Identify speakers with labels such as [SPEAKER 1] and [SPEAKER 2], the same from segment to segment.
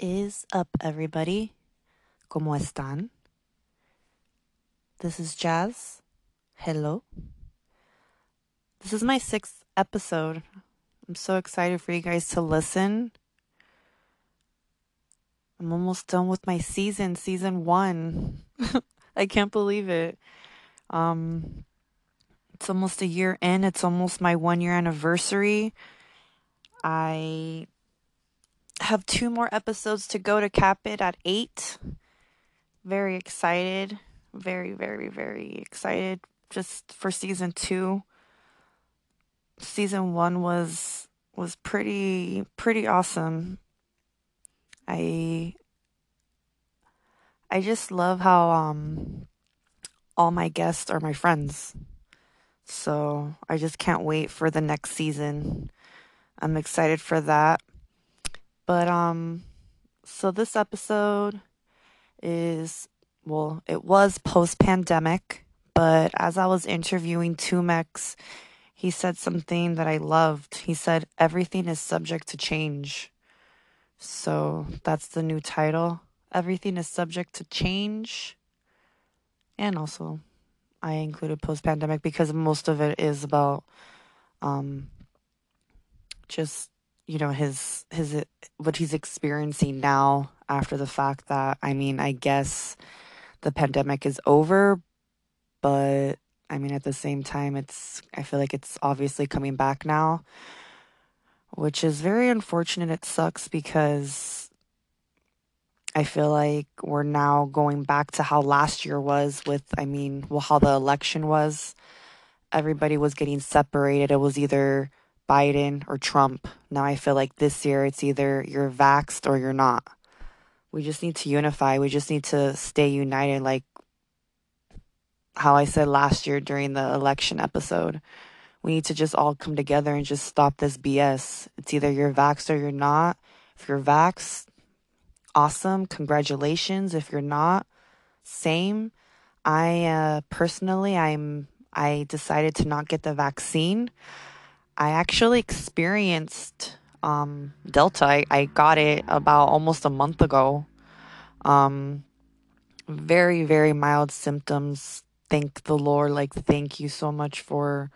[SPEAKER 1] is up, everybody? ¿Cómo están? This is Jazz. Hello. This is my sixth episode. I'm so excited for you guys to listen. I'm almost done with my season, season one. I can't believe it. Um, it's almost a year in. It's almost my one year anniversary. I have two more episodes to go to cap it at eight. Very excited. Very, very, very excited just for season two. Season one was was pretty pretty awesome. I I just love how um all my guests are my friends. So I just can't wait for the next season. I'm excited for that. But um so this episode is well, it was post pandemic, but as I was interviewing 2Mex, he said something that I loved. He said everything is subject to change. So that's the new title. Everything is subject to change. And also I included post pandemic because most of it is about um just you know his his what he's experiencing now after the fact that I mean I guess the pandemic is over but I mean at the same time it's I feel like it's obviously coming back now which is very unfortunate. It sucks because I feel like we're now going back to how last year was with I mean well how the election was. Everybody was getting separated. It was either Biden or Trump. Now I feel like this year it's either you're vaxxed or you're not. We just need to unify. We just need to stay united, like how I said last year during the election episode. We need to just all come together and just stop this BS. It's either you're vaxxed or you're not. If you're vaxxed, awesome. Congratulations. If you're not, same. I uh, personally, I'm I decided to not get the vaccine. I actually experienced um, Delta. I, I got it about almost a month ago. Um, very, very mild symptoms. Thank the Lord. Like, thank you so much for.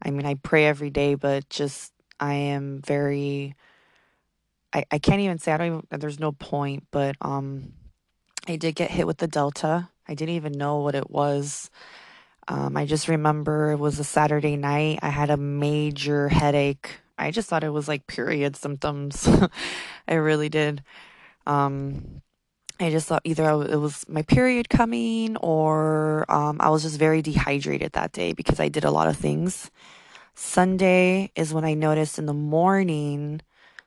[SPEAKER 1] I mean, I pray every day, but just I am very. I, I can't even say I don't even. There's no point, but um, I did get hit with the Delta. I didn't even know what it was. Um, I just remember it was a Saturday night. I had a major headache. I just thought it was like period symptoms. I really did. Um, I just thought either it was my period coming or um, I was just very dehydrated that day because I did a lot of things. Sunday is when I noticed in the morning,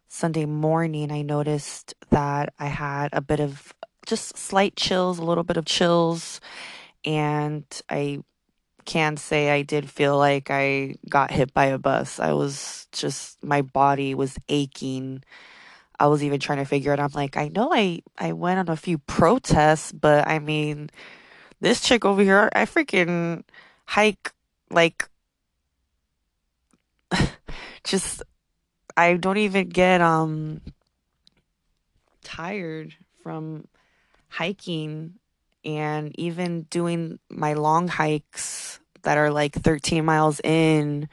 [SPEAKER 1] Sunday morning, I noticed that I had a bit of just slight chills, a little bit of chills, and I can say I did feel like I got hit by a bus. I was just my body was aching. I was even trying to figure it out. I'm like, I know I I went on a few protests, but I mean, this chick over here, I freaking hike like just I don't even get um tired from hiking and even doing my long hikes that are like 13 miles in,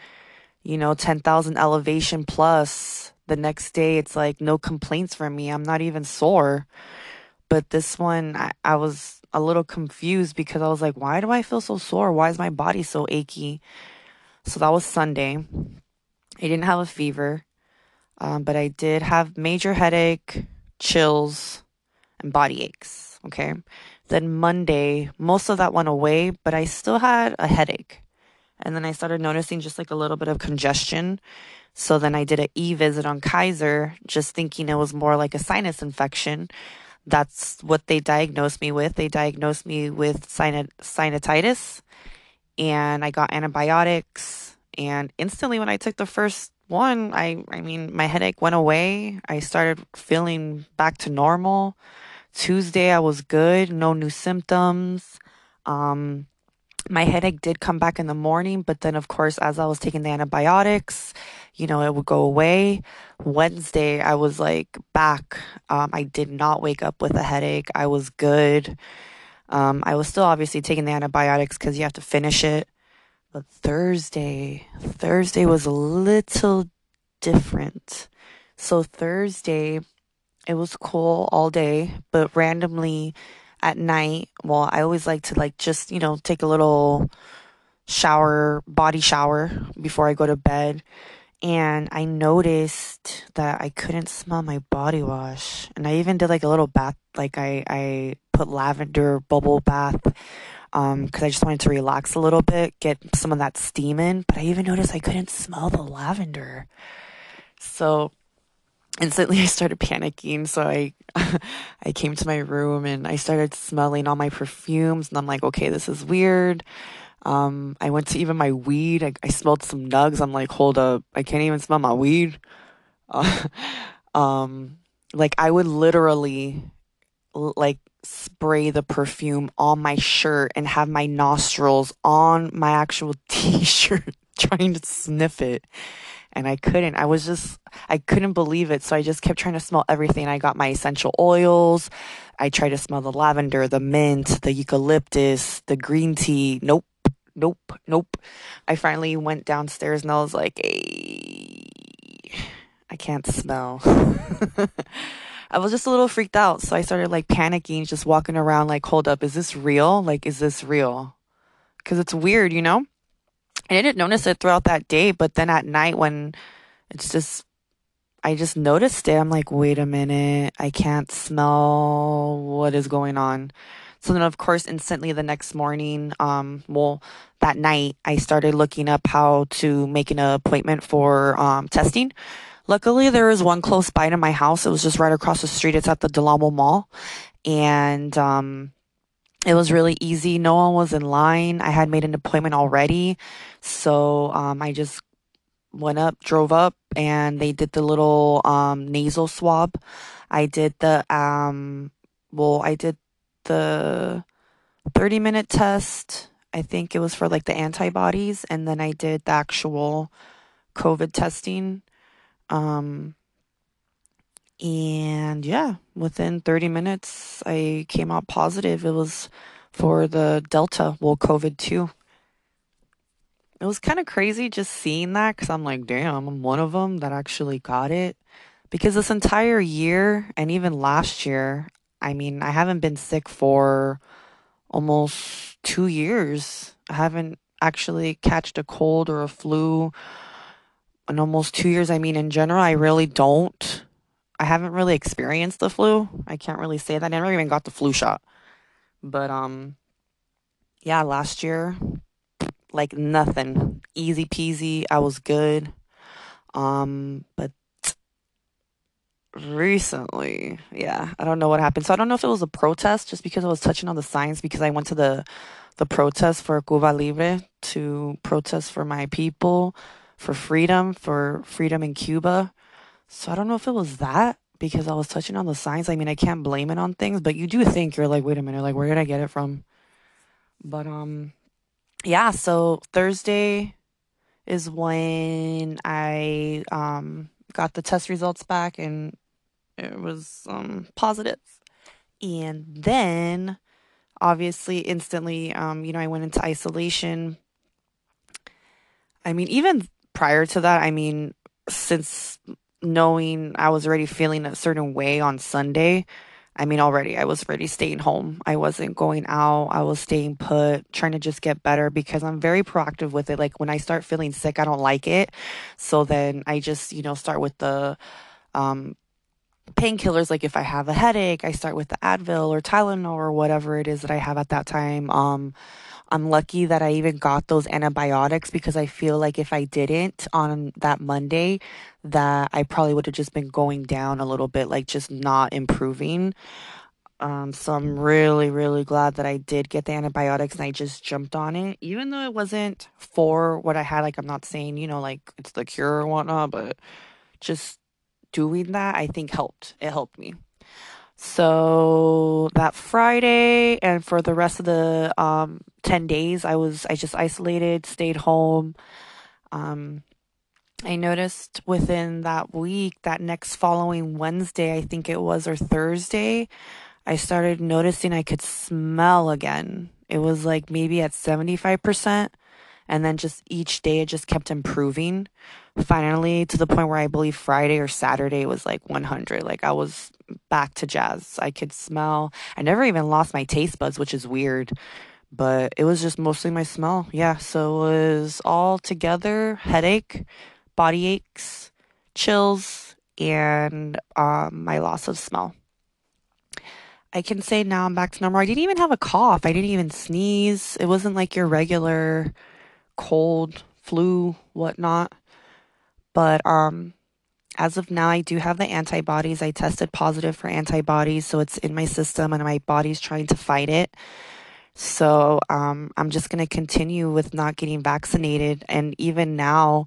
[SPEAKER 1] you know, 10,000 elevation plus. The next day, it's like no complaints from me. I'm not even sore. But this one, I, I was a little confused because I was like, why do I feel so sore? Why is my body so achy? So that was Sunday. I didn't have a fever, um, but I did have major headache, chills, and body aches. Okay. Then Monday, most of that went away, but I still had a headache. And then I started noticing just like a little bit of congestion. So then I did an e visit on Kaiser, just thinking it was more like a sinus infection. That's what they diagnosed me with. They diagnosed me with sin- sinusitis, and I got antibiotics. And instantly, when I took the first one, I I mean, my headache went away. I started feeling back to normal. Tuesday, I was good, no new symptoms. Um, my headache did come back in the morning, but then, of course, as I was taking the antibiotics, you know, it would go away. Wednesday, I was like back. Um, I did not wake up with a headache. I was good. Um, I was still obviously taking the antibiotics because you have to finish it. But Thursday, Thursday was a little different. So Thursday, it was cool all day, but randomly at night, well, I always like to like just, you know, take a little shower, body shower before I go to bed. And I noticed that I couldn't smell my body wash. And I even did like a little bath, like I, I put lavender bubble bath um because I just wanted to relax a little bit, get some of that steam in. But I even noticed I couldn't smell the lavender. So instantly I started panicking. So I I came to my room and I started smelling all my perfumes and I'm like, okay, this is weird. Um, I went to even my weed. I, I smelled some nugs. I'm like, hold up, I can't even smell my weed. Uh, um, like I would literally like spray the perfume on my shirt and have my nostrils on my actual t-shirt trying to sniff it and I couldn't. I was just, I couldn't believe it. So I just kept trying to smell everything. I got my essential oils. I tried to smell the lavender, the mint, the eucalyptus, the green tea. Nope, nope, nope. I finally went downstairs and I was like, hey, I can't smell. I was just a little freaked out. So I started like panicking, just walking around like, hold up, is this real? Like, is this real? Because it's weird, you know? I didn't notice it throughout that day, but then at night when it's just, I just noticed it. I'm like, wait a minute, I can't smell what is going on. So then, of course, instantly the next morning, um, well, that night, I started looking up how to make an appointment for um, testing. Luckily, there was one close by to my house. It was just right across the street. It's at the Del Amo Mall. And um, it was really easy. No one was in line. I had made an appointment already. So um, I just went up, drove up, and they did the little um, nasal swab. I did the, um, well, I did the 30 minute test. I think it was for like the antibodies. And then I did the actual COVID testing. Um, and yeah, within 30 minutes, I came out positive. It was for the Delta, well, COVID 2. It was kind of crazy just seeing that because I'm like, damn, I'm one of them that actually got it. Because this entire year and even last year, I mean, I haven't been sick for almost two years. I haven't actually catched a cold or a flu in almost two years. I mean, in general, I really don't I haven't really experienced the flu. I can't really say that. I never even got the flu shot. But um yeah, last year like nothing. Easy peasy. I was good. Um but recently, yeah, I don't know what happened. So I don't know if it was a protest just because I was touching on the signs because I went to the the protest for Cuba Libre to protest for my people, for freedom, for freedom in Cuba so I don't know if it was that because I was touching on the signs. I mean, I can't blame it on things, but you do think you're like, wait a minute, like where did I get it from? But um yeah, so Thursday is when I um got the test results back and it was um positive. And then obviously instantly um you know, I went into isolation. I mean, even prior to that, I mean, since knowing I was already feeling a certain way on Sunday, I mean, already I was already staying home. I wasn't going out. I was staying put, trying to just get better because I'm very proactive with it. Like when I start feeling sick, I don't like it. So then I just, you know, start with the, um, painkillers like if i have a headache i start with the advil or tylenol or whatever it is that i have at that time um I'm lucky that I even got those antibiotics because I feel like if I didn't on that Monday, that I probably would have just been going down a little bit, like just not improving. Um, so I'm really, really glad that I did get the antibiotics and I just jumped on it, even though it wasn't for what I had. Like, I'm not saying, you know, like it's the cure or whatnot, but just doing that, I think helped. It helped me. So that Friday and for the rest of the um, 10 days, I was, I just isolated, stayed home. Um, I noticed within that week, that next following Wednesday, I think it was, or Thursday, I started noticing I could smell again. It was like maybe at 75%. And then just each day it just kept improving. Finally, to the point where I believe Friday or Saturday was like 100. Like I was back to jazz. I could smell. I never even lost my taste buds, which is weird. But it was just mostly my smell. Yeah. So it was all together headache, body aches, chills, and um, my loss of smell. I can say now I'm back to normal. I didn't even have a cough. I didn't even sneeze. It wasn't like your regular cold, flu, whatnot. But um, as of now, I do have the antibodies. I tested positive for antibodies, so it's in my system, and my body's trying to fight it. So um, I'm just going to continue with not getting vaccinated. And even now,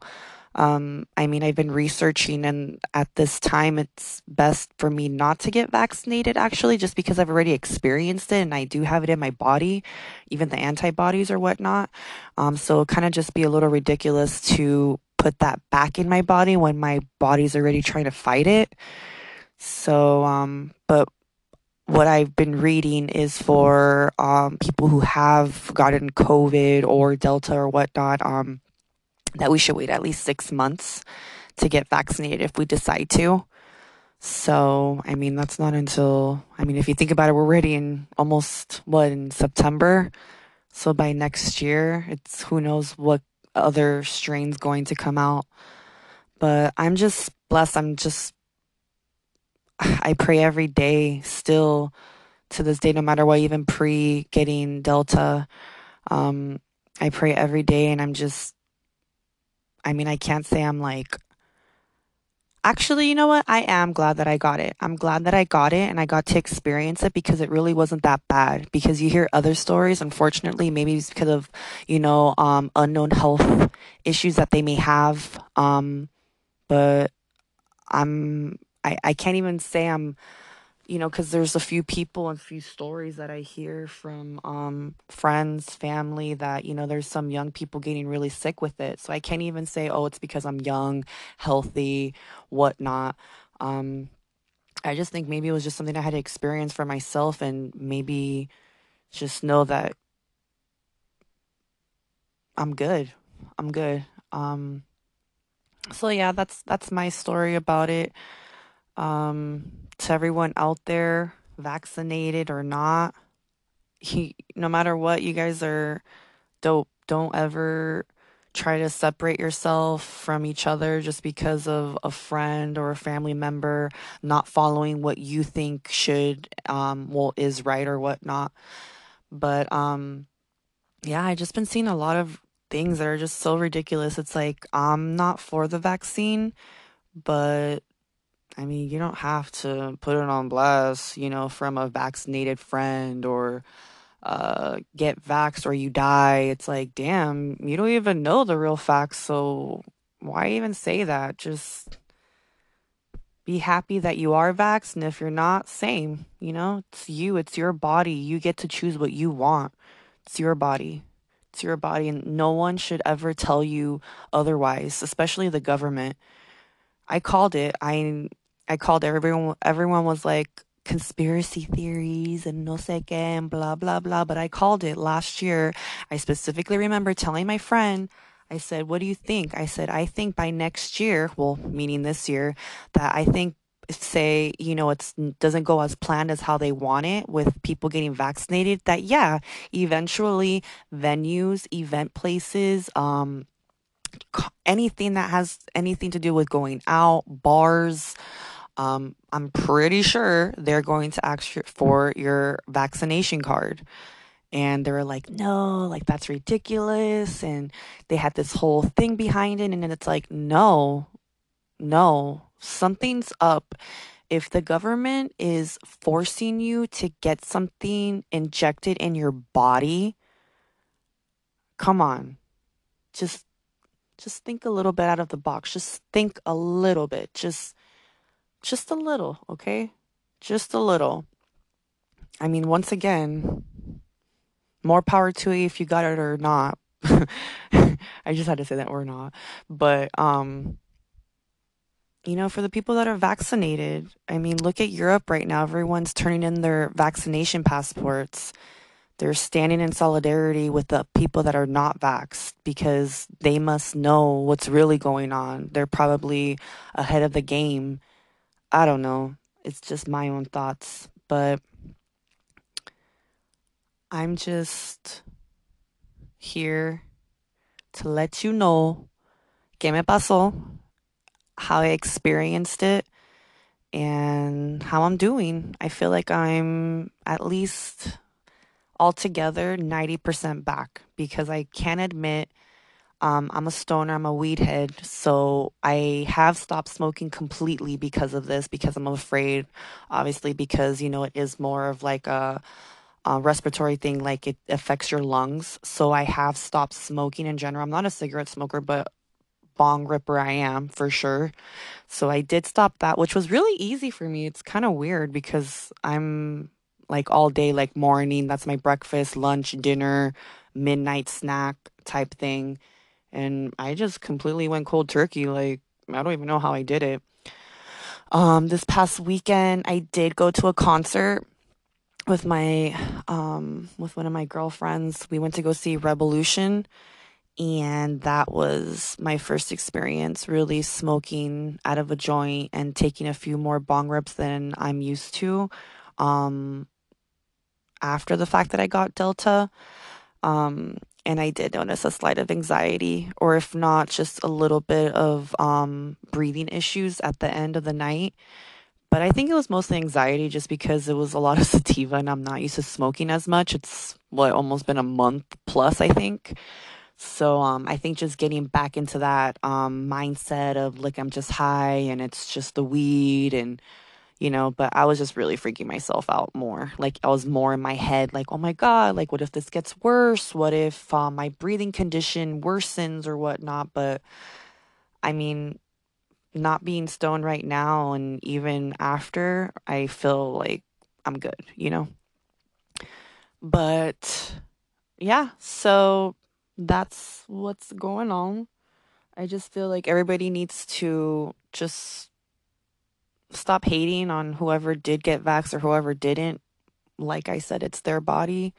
[SPEAKER 1] um, I mean, I've been researching, and at this time, it's best for me not to get vaccinated actually, just because I've already experienced it and I do have it in my body, even the antibodies or whatnot. Um, so kind of just be a little ridiculous to put that back in my body when my body's already trying to fight it. So, um, but what I've been reading is for um, people who have gotten COVID or Delta or whatnot. Um, that we should wait at least six months to get vaccinated if we decide to. So, I mean, that's not until, I mean, if you think about it, we're already in almost, what, in September? So by next year, it's who knows what other strain's going to come out. But I'm just blessed. I'm just, I pray every day still to this day, no matter what, even pre getting Delta. Um, I pray every day and I'm just I mean, I can't say I'm like, actually, you know what? I am glad that I got it. I'm glad that I got it and I got to experience it because it really wasn't that bad. Because you hear other stories, unfortunately, maybe it's because of, you know, um, unknown health issues that they may have. Um, but I'm, I, I can't even say I'm you know, because there's a few people and a few stories that I hear from um, friends, family that, you know, there's some young people getting really sick with it. So I can't even say, oh, it's because I'm young, healthy, whatnot. Um, I just think maybe it was just something I had to experience for myself and maybe just know that I'm good. I'm good. Um, so yeah, that's that's my story about it. Um, to everyone out there, vaccinated or not, he, no matter what, you guys are dope. Don't ever try to separate yourself from each other just because of a friend or a family member not following what you think should, um, well, is right or whatnot. But, um, yeah, I just been seeing a lot of things that are just so ridiculous. It's like, I'm not for the vaccine, but I mean, you don't have to put it on blast, you know, from a vaccinated friend or uh, get vaxxed or you die. It's like, damn, you don't even know the real facts. So why even say that? Just be happy that you are vaxxed. And if you're not, same. You know, it's you, it's your body. You get to choose what you want. It's your body. It's your body. And no one should ever tell you otherwise, especially the government. I called it. I I called everyone. Everyone was like conspiracy theories and no sé qué and blah blah blah. But I called it last year. I specifically remember telling my friend. I said, "What do you think?" I said, "I think by next year, well, meaning this year, that I think." say you know it doesn't go as planned as how they want it with people getting vaccinated that yeah eventually venues event places um anything that has anything to do with going out bars um, I'm pretty sure they're going to ask for your vaccination card. And they were like, no, like that's ridiculous. And they had this whole thing behind it. And then it's like, no, no, something's up. If the government is forcing you to get something injected in your body, come on. Just just think a little bit out of the box. Just think a little bit. Just just a little, okay? Just a little. I mean, once again, more power to you if you got it or not. I just had to say that or not. But um you know, for the people that are vaccinated, I mean, look at Europe right now. Everyone's turning in their vaccination passports. They're standing in solidarity with the people that are not vaxxed because they must know what's really going on. They're probably ahead of the game. I don't know. It's just my own thoughts. But I'm just here to let you know que me pasó, how I experienced it, and how I'm doing. I feel like I'm at least altogether 90% back because I can admit um, I'm a stoner, I'm a weed head, so I have stopped smoking completely because of this, because I'm afraid, obviously, because you know it is more of like a uh, respiratory thing, like it affects your lungs. So I have stopped smoking in general. I'm not a cigarette smoker, but bong ripper I am for sure. So I did stop that, which was really easy for me. It's kind of weird because I'm like all day, like morning, that's my breakfast, lunch, dinner, midnight snack type thing. And I just completely went cold turkey. Like, I don't even know how I did it. Um, this past weekend, I did go to a concert with my um with one of my girlfriends. We went to go see Rebelution, and that was my first experience really smoking out of a joint and taking a few more bong rips than I'm used to um after the fact that I got Delta. Um and I did notice a slight of anxiety or if not just a little bit of um breathing issues at the end of the night. But I think it was mostly anxiety just because it was a lot of sativa and I'm not used to smoking as much. It's what almost been a month plus, I think. So um, I think just getting back into that um, mindset of like I'm just high and it's just the weed and you know, but I was just really freaking myself out more. Like I was more in my head, like, oh my God, like what if this gets worse? What if uh, my breathing condition worsens or whatnot? But I mean, not being stoned right now and even after, I feel like I'm good, you know? But yeah, so that's what's going on. I just feel like everybody needs to just stop hating on whoever did get vaxxed or whoever didn't. Like I said, it's their body.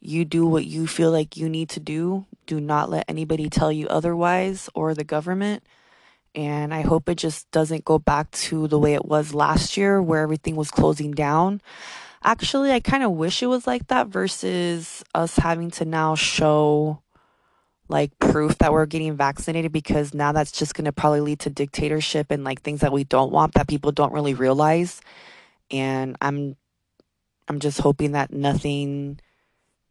[SPEAKER 1] You do what you feel like you need to do. Do not let anybody tell you otherwise or the government. And I hope it just doesn't go back to the way it was last year where everything was closing down. Actually, I kind of wish it was like that versus us having to now show like proof that we're getting vaccinated because now that's just going to probably lead to dictatorship and like things that we don't want that people don't really realize. And I'm I'm just hoping that nothing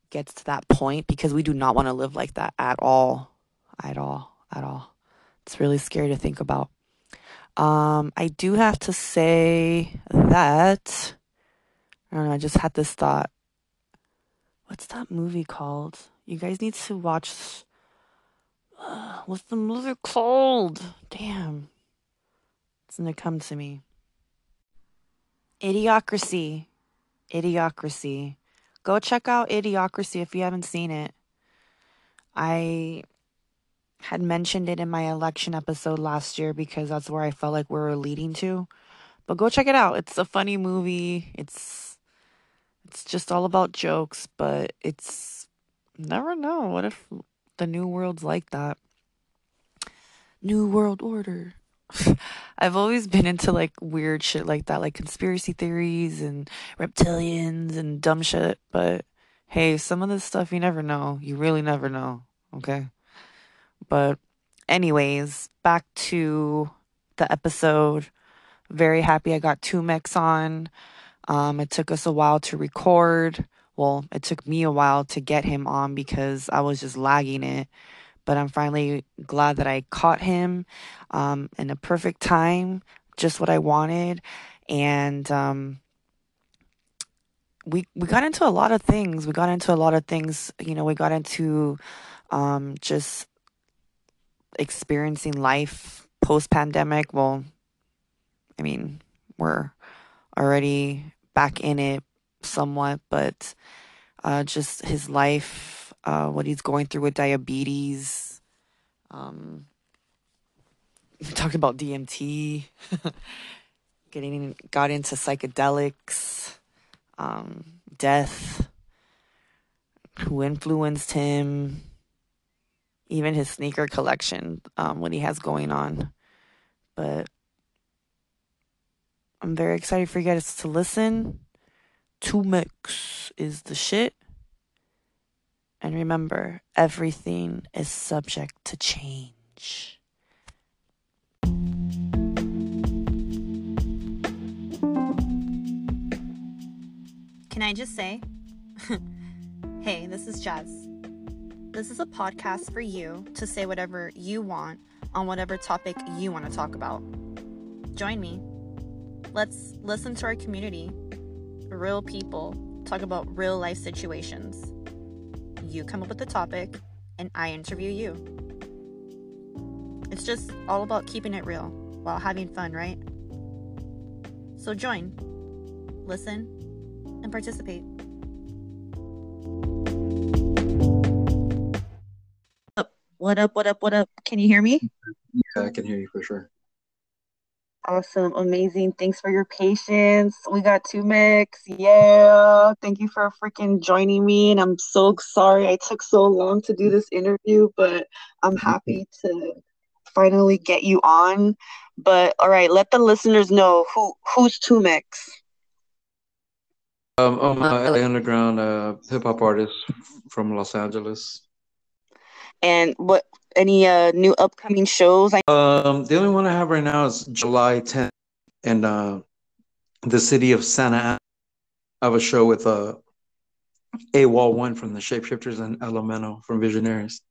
[SPEAKER 1] gets to that point because we do not want to live like that at all. At all. At all. It's really scary to think about. Um, I do have to say that I don't know, I just had this thought. What's that movie called? You guys need to watch uh, what's the movie called? Damn. It's gonna come to me. Idiocracy. Idiocracy. Go check out Idiocracy if you haven't seen it. I had mentioned it in my election episode last year because that's where I felt like we were leading to. But go check it out. It's a funny movie. It's it's just all about jokes, but it's never know what if the new world's like that. New world order. I've always been into like weird shit like that, like conspiracy theories and reptilians and dumb shit, but hey, some of this stuff you never know. You really never know, okay? But, anyways, back to the episode. Very happy I got 2Mex on. Um, it took us a while to record. Well, it took me a while to get him on because I was just lagging it. But I'm finally glad that I caught him um, in a perfect time, just what I wanted. And um, we we got into a lot of things. We got into a lot of things. You know, we got into um, just experiencing life post pandemic. Well, I mean, we're already back in it somewhat, but uh, just his life
[SPEAKER 2] uh, what he's going through with diabetes. Um, talked about DMT, getting got into psychedelics, um, death, who influenced him, even his sneaker collection, um, what he has going on. But I'm very excited for you guys to listen. 2Mex is the shit. And remember, everything is subject to change.
[SPEAKER 1] Can I just say? hey, this is Jazz. This is a podcast for you to say whatever you want on whatever topic you want to talk about. Join me. Let's listen to our community, real people, talk about real life situations. You come up with the topic, and I interview you. It's just all about keeping it real while having fun, right? So join, listen, and participate. What up, what up, what up? Can you hear me?
[SPEAKER 3] Yeah, I can hear you for sure.
[SPEAKER 1] Awesome, amazing. Thanks for your patience. We got 2Mex. Yeah. Thank you for freaking joining me. And I'm so sorry I took so long to do this interview, but I'm happy to finally get you on. But all right, let the listeners know who who's 2Mex.
[SPEAKER 3] Um, I'm an LA Underground uh, hip hop artist from Los Angeles.
[SPEAKER 1] And what any uh, new upcoming shows?
[SPEAKER 3] Um, the only one I have right now is July 10th in uh, the city of Santa Ana. I have a show with uh, Awol One from the Shapeshifters and LMNO from Visionaries.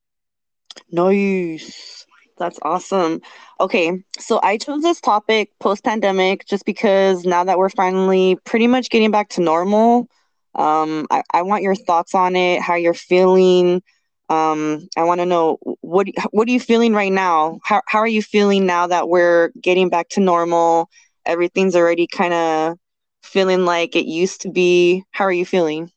[SPEAKER 1] Nice. That's awesome. Okay, so I chose this topic post pandemic just because now that we're finally pretty much getting back to normal, um, I, I want your thoughts on it, how you're feeling. Um, I want to know what what are you feeling right now? How how are you feeling now that we're getting back to normal? Everything's already kind of feeling like it used to be. How are you feeling?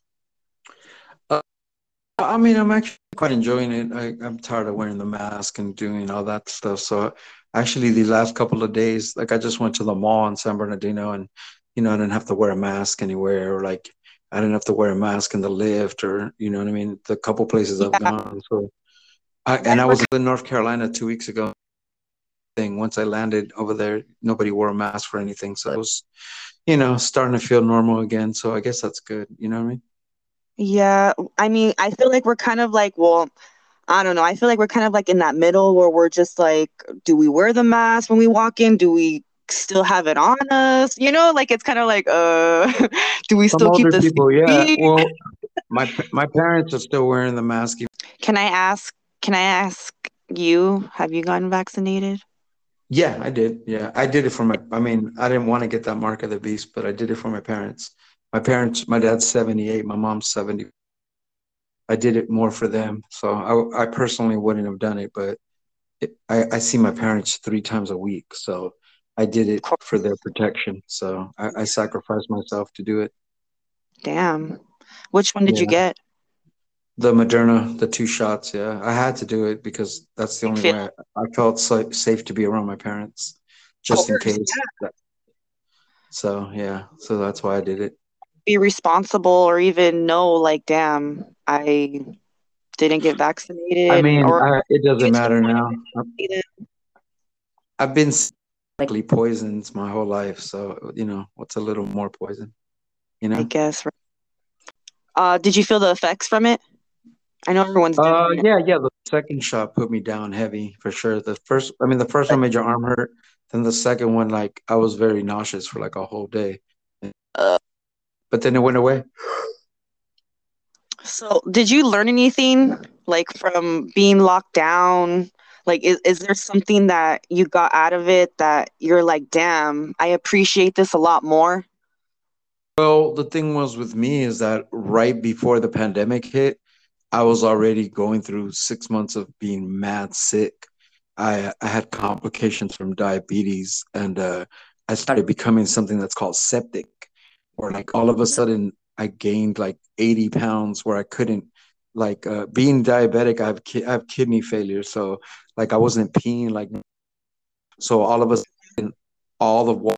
[SPEAKER 3] I mean, I'm actually quite enjoying it. I, I'm tired of wearing the mask and doing all that stuff. So actually, the last couple of days, like I just went to the mall in San Bernardino, and you know, I didn't have to wear a mask anywhere, or like I didn't have to wear a mask in the lift, or you know what I mean. The couple places I've gone, so I and I was in North Carolina two weeks ago. Thing once I landed over there, nobody wore a mask for anything, so I was, you know, starting to feel normal again. So I guess that's good. You know what I mean?
[SPEAKER 1] Yeah, I mean, I feel like we're kind of like, well, I don't know. I feel like we're kind of like in that middle where we're just like, do we wear the mask when we walk in? Do we still have it on us? You know, like it's kind of like, uh, do we Some still keep this? people?
[SPEAKER 3] Yeah. Well, my my parents are still wearing the mask.
[SPEAKER 1] Can I ask? Can I ask you? Have you gotten vaccinated?
[SPEAKER 3] Yeah, I did. Yeah, I did it for my. I mean, I didn't want to get that mark of the beast, but I did it for my parents my parents, my dad's 78, my mom's 70. I did it more for them. So I, I personally wouldn't have done it, but it, I, I see my parents three times a week. So I did it for their protection. So I, I sacrificed myself to do it.
[SPEAKER 1] Damn. Which one did yeah. you get?
[SPEAKER 3] The Moderna, the two shots. Yeah. I had to do it because that's the only way I, I felt so, safe to be around my parents just oh, in case. Yeah. So yeah, so that's why I did it
[SPEAKER 1] be responsible or even know like damn i didn't get vaccinated
[SPEAKER 3] i mean or, I, it doesn't matter now i've been likely poisoned my whole life. So you know what's a little more poison you know? I
[SPEAKER 1] guess uh did you feel the effects from it? I know everyone's
[SPEAKER 3] uh yeah yeah the second shot put me down heavy for sure. The first i mean the first one made your arm hurt. Then the second one like i was very nauseous for like a whole day. Uh, but then it went away.
[SPEAKER 1] So, did you learn anything like from being locked down? Like, is, is there something that you got out of it that you're like, damn, I appreciate this a lot more?
[SPEAKER 3] Well, the thing was with me is that right before the pandemic hit, I was already going through six months of being mad sick. I, I had complications from diabetes and uh, I started becoming something that's called septic where like all of a sudden I gained like 80 pounds where I couldn't like uh, being diabetic, I have ki- I have kidney failure, so like I wasn't peeing like so all of us all the water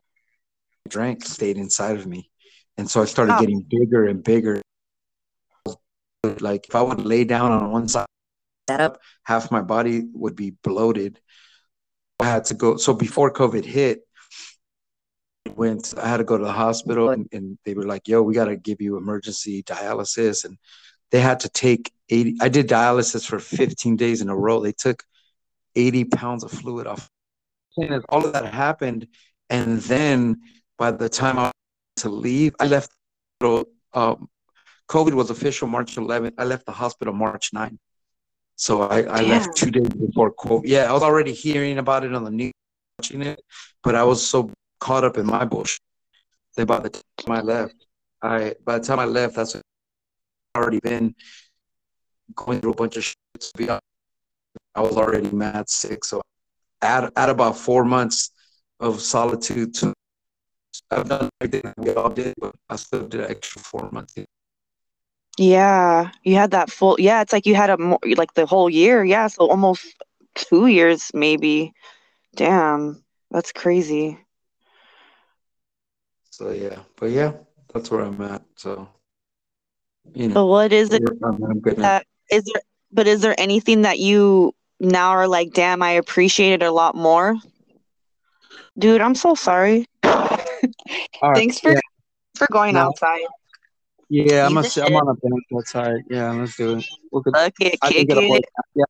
[SPEAKER 3] I drank stayed inside of me. And so I started
[SPEAKER 1] Wow.
[SPEAKER 3] getting bigger and bigger. Like if I would lay down on one side up, half my body would be bloated. I had to go so before COVID hit, went I had to go to the hospital and, and they were like, yo, we gotta give you emergency dialysis. And they had to take 80 I did dialysis for 15 days in a row. They took 80 pounds of fluid off. And all of that happened. And then by the time I was to leave, I left um, COVID was official March 11th. I left the hospital March 9th. So I, I left two days before COVID. Yeah, I was already hearing about it on the news, watching it, but I was so caught up in my bullshit that by the time I left, I by the time I left, that's already been going through a bunch of shit. To be honest. I was already mad sick. So at, add about four months of solitude to I've done everything we all did, but I still did an extra four months.
[SPEAKER 1] Yeah, you had that full. Yeah, it's like you had a more like the whole year. Yeah, so almost two years maybe. Damn, that's crazy.
[SPEAKER 3] So yeah, but yeah, that's where I'm at. So you know,
[SPEAKER 1] But what is it
[SPEAKER 3] I'm, I'm
[SPEAKER 1] that is there? But is there anything that you now are like, damn, I appreciate it a lot more? Dude, I'm so sorry.
[SPEAKER 3] All right,
[SPEAKER 1] Thanks for
[SPEAKER 3] yeah,
[SPEAKER 1] for going
[SPEAKER 3] No.
[SPEAKER 1] outside.
[SPEAKER 3] yeah, I'm, a,
[SPEAKER 1] Piece of
[SPEAKER 3] I'm on a bench outside. Yeah, let's do it. We could,
[SPEAKER 1] Fuck it,
[SPEAKER 3] I can
[SPEAKER 1] kick
[SPEAKER 3] get a
[SPEAKER 1] it.
[SPEAKER 3] Yeah,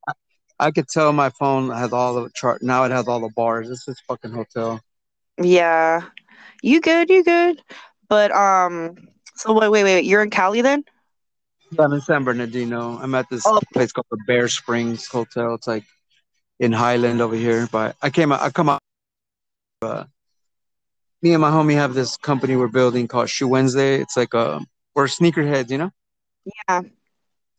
[SPEAKER 3] I could tell my phone has all the chart. Now it has all the bars. This is fucking hotel.
[SPEAKER 1] Yeah. You good, you good. But um so wait, wait, wait, you're in Cali then?
[SPEAKER 3] I'm in San Bernardino. I'm at this
[SPEAKER 1] Oh.
[SPEAKER 3] place called the Bear Springs Hotel. It's like in Highland over here. But I came out. I come out. Uh, me and my homie have this company we're building called Shoe Wednesday. It's like a we're sneakerheads, you know.
[SPEAKER 1] Yeah.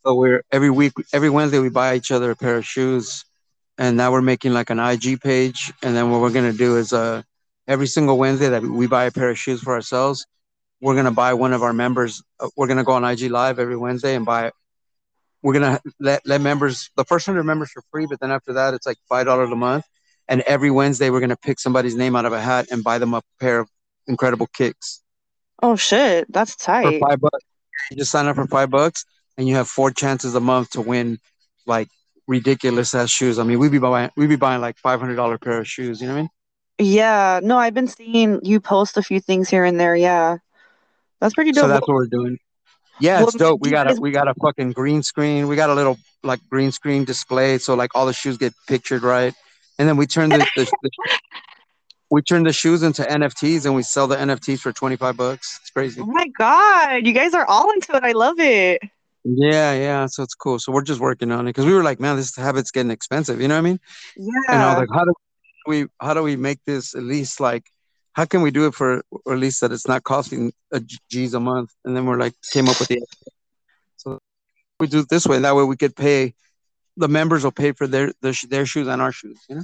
[SPEAKER 3] So we're every week, every Wednesday, we buy each other a pair of shoes, and now we're making like an IG page. And then what we're gonna do is, uh, every single Wednesday that we buy a pair of shoes for ourselves, we're gonna buy one of our members. uh, We're gonna go on IG Live every Wednesday and buy. We're gonna let let members the first hundred members for free, but then after that, it's like five dollars a month. And every Wednesday, we're gonna pick somebody's name out of a hat and buy them a pair of incredible kicks
[SPEAKER 1] Oh shit, that's tight.
[SPEAKER 3] for five bucks. You just sign up for five bucks, and you have four chances a month to win, like ridiculous ass shoes. I mean, we'd be buying we'd be buying like five hundred dollar pair of shoes. You know what I mean?
[SPEAKER 1] Yeah, no, I've been seeing you post a few things here and there. Yeah, that's pretty dope.
[SPEAKER 3] So that's what we're doing. Yeah, it's dope. We got a we got a fucking green screen. We got a little like green screen display, so like all the shoes get pictured right, and then we turn the, the, the we turn the shoes into NFTs and we sell the NFTs for twenty five bucks. It's crazy.
[SPEAKER 1] Oh my God, you guys are all into it. I love it.
[SPEAKER 3] Yeah, yeah. So it's cool. So we're just working on it because we were like, man, this habit's getting expensive. You know what I mean? Yeah. And I was like, how do we how do we make this at least like how can we do it for or at least that it's not costing a G's a month? And then we're like came up with the so we do it this way. That way we could pay the members will pay for their their, their shoes and our shoes. You know?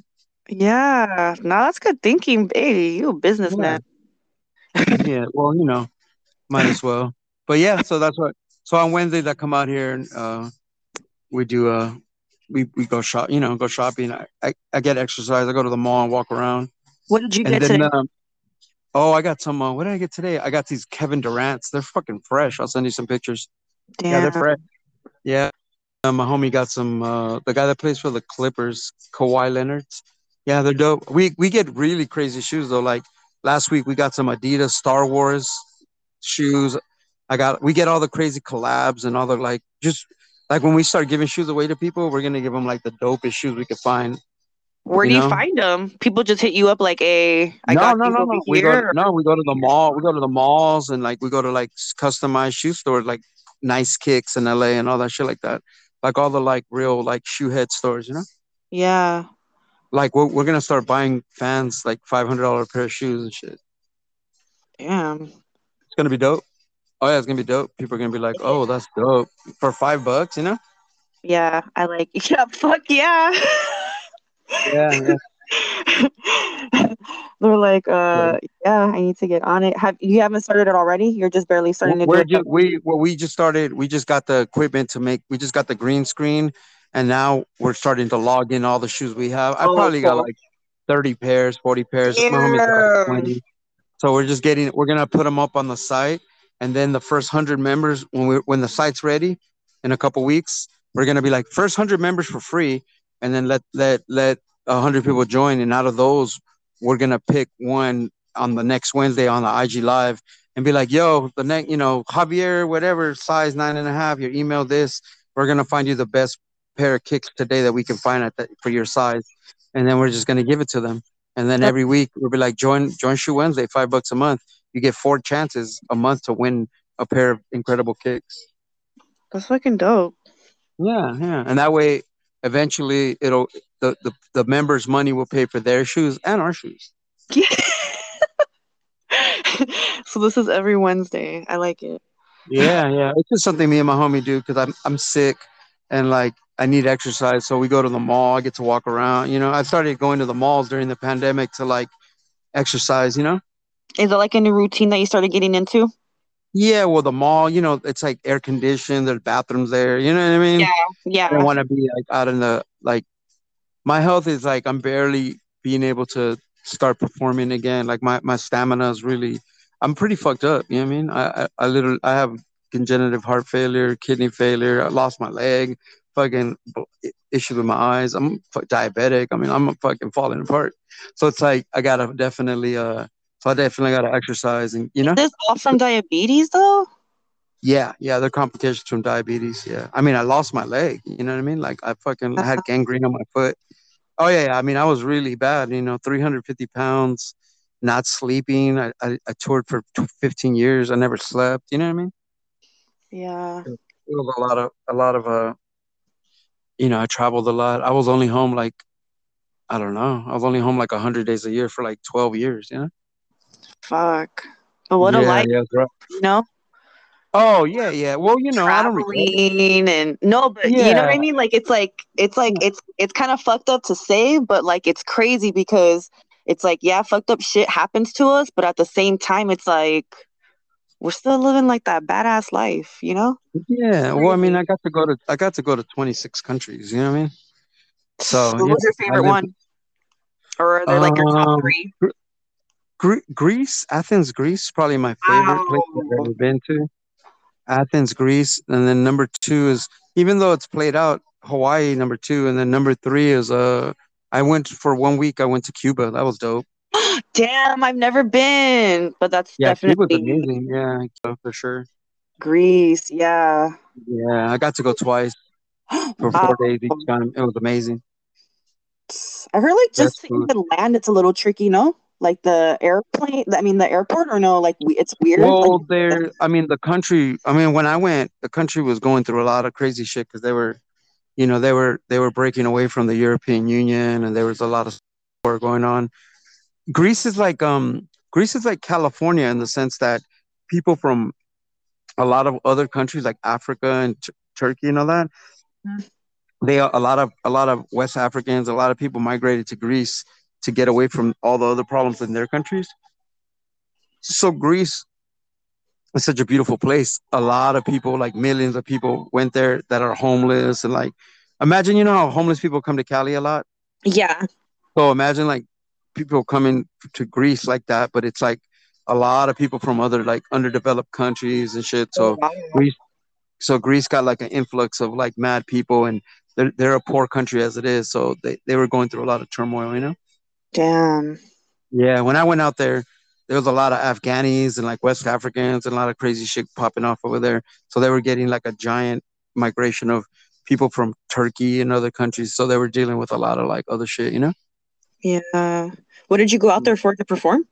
[SPEAKER 1] Yeah. Now that's good thinking, baby. You a businessman.
[SPEAKER 3] yeah. Well, you know, might as well. But yeah, so that's what. So on Wednesdays I come out here and uh, we do uh we, we go shop. You know, go shopping. I, I I get exercise. I go to the mall and walk around.
[SPEAKER 1] What did you
[SPEAKER 3] And
[SPEAKER 1] get
[SPEAKER 3] then,
[SPEAKER 1] today?
[SPEAKER 3] um, oh, I got some. Uh, what did I get today? I got these Kevin Durant's. They're fucking fresh. I'll send you some pictures. Yeah, they're fresh. Yeah, uh, my homie got some. Uh, the guy that plays for the Clippers, Kawhi Leonard's. Yeah, they're dope. We we get really crazy shoes though. Like last week, we got some Adidas Star Wars shoes. I got. We get all the crazy collabs and all the like. Just like when we start giving shoes away to people, we're gonna give them like the dopest shoes we could find.
[SPEAKER 1] Where do you
[SPEAKER 3] know?
[SPEAKER 1] find them? People just hit you up like, "Hey, I
[SPEAKER 3] no,
[SPEAKER 1] got
[SPEAKER 3] no, no, no. We go to, no, we go to the mall. We go to the malls and like we go to like customized shoe stores, like Nice Kicks in LA and all that shit like that. Like all the like real like shoe head stores, you know.
[SPEAKER 1] Yeah.
[SPEAKER 3] Like we're we're gonna start buying fans like five hundred dollar pair of shoes and shit.
[SPEAKER 1] Damn.
[SPEAKER 3] It's gonna be dope. Oh yeah, it's gonna be dope. People are gonna be like, oh, that's dope for five bucks, you know.
[SPEAKER 1] Yeah. I like. Yeah. Fuck yeah.
[SPEAKER 3] Yeah, yeah.
[SPEAKER 1] They're like, uh, yeah, I need to get on it. Have you haven't started it already? You're just barely starting to do it.
[SPEAKER 3] we well, we just started. We just got the equipment to make. We just got the green screen, and now we're starting to log in all the shoes we have. I
[SPEAKER 1] Oh,
[SPEAKER 3] probably got like thirty pairs, forty pairs. Like So we're just getting. We're gonna put them up on the site, and then the first hundred members, when we when the site's ready, in a couple weeks, we're gonna be like first hundred members for free, and then let let let a hundred people join, and out of those, we're gonna pick one on the next Wednesday on the IG live and be like, yo, the next, you know, Javier, whatever size nine and a half, your email this. We're gonna find you the best pair of kicks today that we can find at that for your size, and then we're just gonna give it to them. And then every week we'll be like, join join Shoe Wednesday, five bucks a month. You get four chances a month to win a pair of incredible kicks.
[SPEAKER 1] That's fucking dope.
[SPEAKER 3] Yeah, yeah, and that way, eventually, it'll the the, the members' money will pay for their shoes and our shoes.
[SPEAKER 1] so this is every Wednesday. I like it.
[SPEAKER 3] Yeah, yeah. It's just something me and my homie do because I'm I'm sick and like I need exercise. So we go to the mall. I get to walk around. You know, I started going to the malls during the pandemic to like exercise. You know.
[SPEAKER 1] Is it like a new routine that you started getting into?
[SPEAKER 3] Yeah, well, the mall, you know, it's like air conditioned. There's bathrooms there. You know what I mean?
[SPEAKER 1] Yeah,
[SPEAKER 3] I
[SPEAKER 1] yeah.
[SPEAKER 3] don't want to be like out in the like. My health is like I'm barely being able to start performing again. Like my my stamina is really. I'm pretty fucked up. You know what I mean? I I, I literally I have congenital heart failure, kidney failure. I lost my leg. Fucking issues with my eyes. I'm diabetic. I mean, I'm fucking falling apart. So it's like I gotta definitely uh. So I definitely gotta exercise and you know.
[SPEAKER 1] Is this all from diabetes though?
[SPEAKER 3] Yeah, yeah, they're complications from diabetes. Yeah, I mean, I lost my leg. You know what I mean? Like I fucking had gangrene on my foot. Oh yeah, yeah. I mean, I was really bad. You know, 350 pounds, not sleeping. I I, I toured for 15 years. I never slept. You know what I mean?
[SPEAKER 1] Yeah.
[SPEAKER 3] It was a lot of a lot of uh. You know, I traveled a lot. I was only home like, I don't know. I was only home like 100 days a year for like 12 years. You know?
[SPEAKER 1] Fuck. But what a
[SPEAKER 3] yeah,
[SPEAKER 1] life,
[SPEAKER 3] yeah, rough.
[SPEAKER 1] you know?
[SPEAKER 3] Oh yeah, yeah. Well, you know, I don't regret it.
[SPEAKER 1] Traveling and no, but you know what I mean? Like it's like it's like it's it's kind of fucked up to say, but like it's crazy because it's like yeah, fucked up shit happens to us, but at the same time, it's like we're still living like that badass life, you know?
[SPEAKER 3] Yeah, well, I mean, I got to go to I got to go to 26 countries. You know what I mean? So,
[SPEAKER 1] what
[SPEAKER 3] yeah,
[SPEAKER 1] was your favorite
[SPEAKER 3] lived-
[SPEAKER 1] one? Or are they like your top
[SPEAKER 3] Um,
[SPEAKER 1] three?
[SPEAKER 3] Gre- Greece, Athens, Greece, probably my favorite place I've ever been to. Athens, Greece, and then number two is even though it's played out, Hawaii number two, and then number three is uh, I went for one week. I went to Cuba. That was dope.
[SPEAKER 1] Damn, I've never been, but that's
[SPEAKER 3] Yeah, Cuba's
[SPEAKER 1] definitely
[SPEAKER 3] amazing. Yeah, for sure.
[SPEAKER 1] Greece. Yeah.
[SPEAKER 3] Yeah, I got to go twice for
[SPEAKER 1] Wow.
[SPEAKER 3] four days each time. It was amazing.
[SPEAKER 1] I heard like just to even land, it's a little tricky, no? Like the airplane, I mean the airport, or no? Like we, it's weird.
[SPEAKER 3] Well,
[SPEAKER 1] Like,
[SPEAKER 3] there. I mean, the country. I mean, when I went, the country was going through a lot of crazy shit because they were, you know, they were they were breaking away from the European Union, and there was a lot of war going on. Greece is like um, Greece is like California in the sense that people from a lot of other countries like Africa and T- Turkey and all that,
[SPEAKER 1] Mhm.
[SPEAKER 3] they a lot of a lot of West Africans, a lot of people migrated to Greece to get away from all the other problems in their countries. So Greece is such a beautiful place. A lot of people, like millions of people, went there that are homeless and like, imagine you know how homeless people come to Cali a lot.
[SPEAKER 1] yeah.
[SPEAKER 3] So imagine like people coming to Greece like that, but it's like a lot of people from other like underdeveloped countries and shit. So oh,
[SPEAKER 1] Wow.
[SPEAKER 3] Greece, so Greece got like an influx of like mad people, and they're they're a poor country as it is. So they they were going through a lot of turmoil, you know.
[SPEAKER 1] Damn.
[SPEAKER 3] Yeah, when I went out there, there was a lot of Afghanis and like West Africans and a lot of crazy shit popping off over there. So they were getting like a giant migration of people from Turkey and other countries. So they were dealing with a lot of like other shit, you know?
[SPEAKER 1] Yeah. What did you go out there for to perform?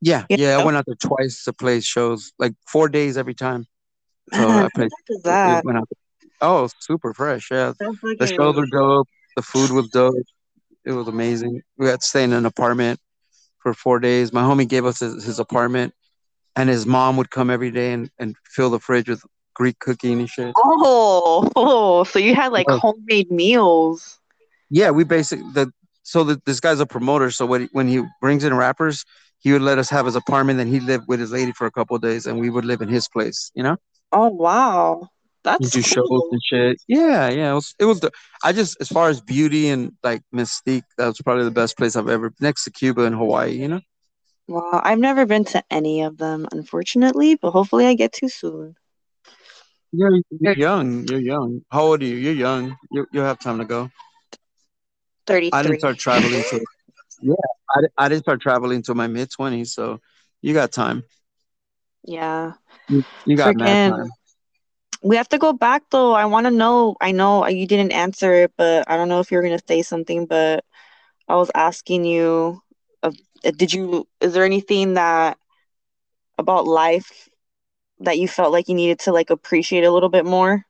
[SPEAKER 3] Yeah,
[SPEAKER 1] Yeah.
[SPEAKER 3] I went out there twice to play shows, like four days every time. So
[SPEAKER 1] Man,
[SPEAKER 3] I played.
[SPEAKER 1] that?
[SPEAKER 3] Oh, super fresh. Yeah,
[SPEAKER 1] So
[SPEAKER 3] the shows were dope. The food was dope. It was amazing. We had to stay in an apartment for four days. My homie gave us his, his apartment, and his mom would come every day and, and fill the fridge with Greek cooking and shit.
[SPEAKER 1] Oh, oh, so you had like
[SPEAKER 3] Yeah.
[SPEAKER 1] homemade meals.
[SPEAKER 3] Yeah, we basically the so that this guy's a promoter. So when he, when he brings in rappers, he would let us have his apartment. and he lived with his lady for a couple days, and we would live in his place. You know.
[SPEAKER 1] Oh wow, that's
[SPEAKER 3] do
[SPEAKER 1] cool.
[SPEAKER 3] shows and shit. Yeah, yeah. It was. It was the. I just as far as beauty and like mystique, that was probably the best place I've ever next to Cuba and Hawaii. You know.
[SPEAKER 1] Wow, I've never been to any of them, unfortunately, but hopefully I get to soon.
[SPEAKER 3] You're, you're young. You're young. How old are you? You're young. You you'll have time to go. Thirty.
[SPEAKER 1] I
[SPEAKER 3] didn't start traveling till yeah. I, I didn't start traveling until my mid twenties, so you got time.
[SPEAKER 1] Yeah.
[SPEAKER 3] You, you got mad
[SPEAKER 1] Freaking
[SPEAKER 3] time.
[SPEAKER 1] We have to go back though. I want to know. I know you didn't answer it, but I don't know if you're gonna say something, but I was asking you uh, did you is there anything that about life that you felt like you needed to like appreciate a little bit more?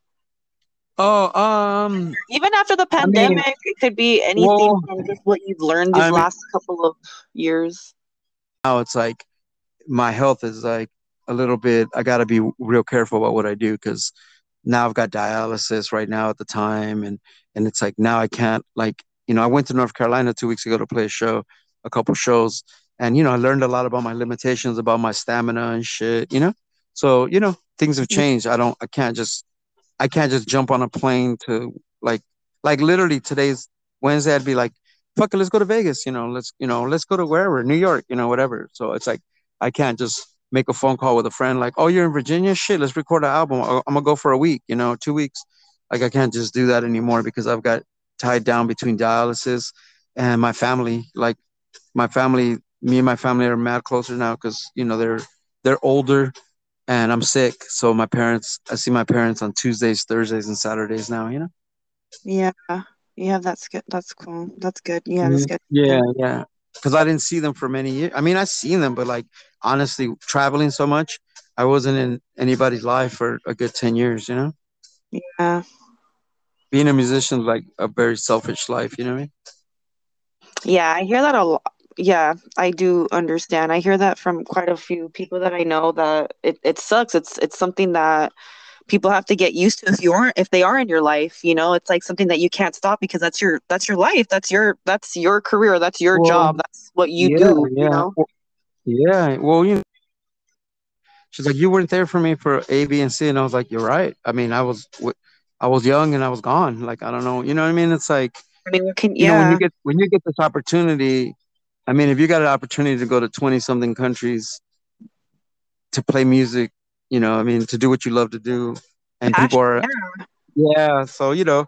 [SPEAKER 3] Oh, um,
[SPEAKER 1] Even after the
[SPEAKER 3] I mean,
[SPEAKER 1] pandemic, it could be anything
[SPEAKER 3] well,
[SPEAKER 1] from just what you've learned these
[SPEAKER 3] I mean,
[SPEAKER 1] last couple of years.
[SPEAKER 3] now it's like my health is like a little bit. I got to be real careful about what I do because now I've got dialysis right now at the time, and and it's like now I can't like you know I went to North Carolina two weeks ago to play a show, a couple shows, and you know I learned a lot about my limitations, about my stamina and shit. You know, so you know things have
[SPEAKER 1] mm.
[SPEAKER 3] changed. I don't. I can't just. I can't just jump on a plane to like like literally today's Wednesday. I'd be like, fuck it, let's go to Vegas. You know, let's you know let's go to wherever New York. You know, whatever. So it's like I can't just make a phone call with a friend like, oh, you're in Virginia, shit, let's record an album. I'm gonna go for a week. You know, two weeks. Like I can't just do that anymore because I've got tied down between dialysis and my family. Like my family, me and my family are mad closer now because you know they're they're older and I'm sick. So my parents, I see my parents on Tuesdays, Thursdays, and Saturdays now. You know.
[SPEAKER 1] Yeah. Yeah, that's good. That's cool. That's good. Yeah, that's
[SPEAKER 3] Mhm.
[SPEAKER 1] good.
[SPEAKER 3] Yeah, yeah. Because I didn't see them for many years. I mean, I seen them, but like honestly, traveling so much, I wasn't in anybody's life for a good ten years. You know,
[SPEAKER 1] Yeah.
[SPEAKER 3] being a musician is like a very selfish life. You know what I mean?
[SPEAKER 1] Yeah, I hear that a lot. Yeah, I do understand. I hear that from quite a few people that I know that it, it sucks. It's it's something that people have to get used to if you aren't if they are in your life, you know, it's like something that you can't stop because that's your that's your life. That's your that's your career. That's your
[SPEAKER 3] Well,
[SPEAKER 1] job. That's what you
[SPEAKER 3] yeah,
[SPEAKER 1] do, you
[SPEAKER 3] yeah,
[SPEAKER 1] know?
[SPEAKER 3] well, yeah. Well, you she's like, you weren't there for me for A, B, and C, and I was like, you're right. I mean, I was, i was young and I was gone. Like, I don't know. You know what I mean? It's like.
[SPEAKER 1] I mean, can
[SPEAKER 3] you know when you get when you get this opportunity i mean if you got an opportunity to go to 20 something countries to play music you know i mean to do what you love to do and people are
[SPEAKER 1] yeah.
[SPEAKER 3] yeah so you know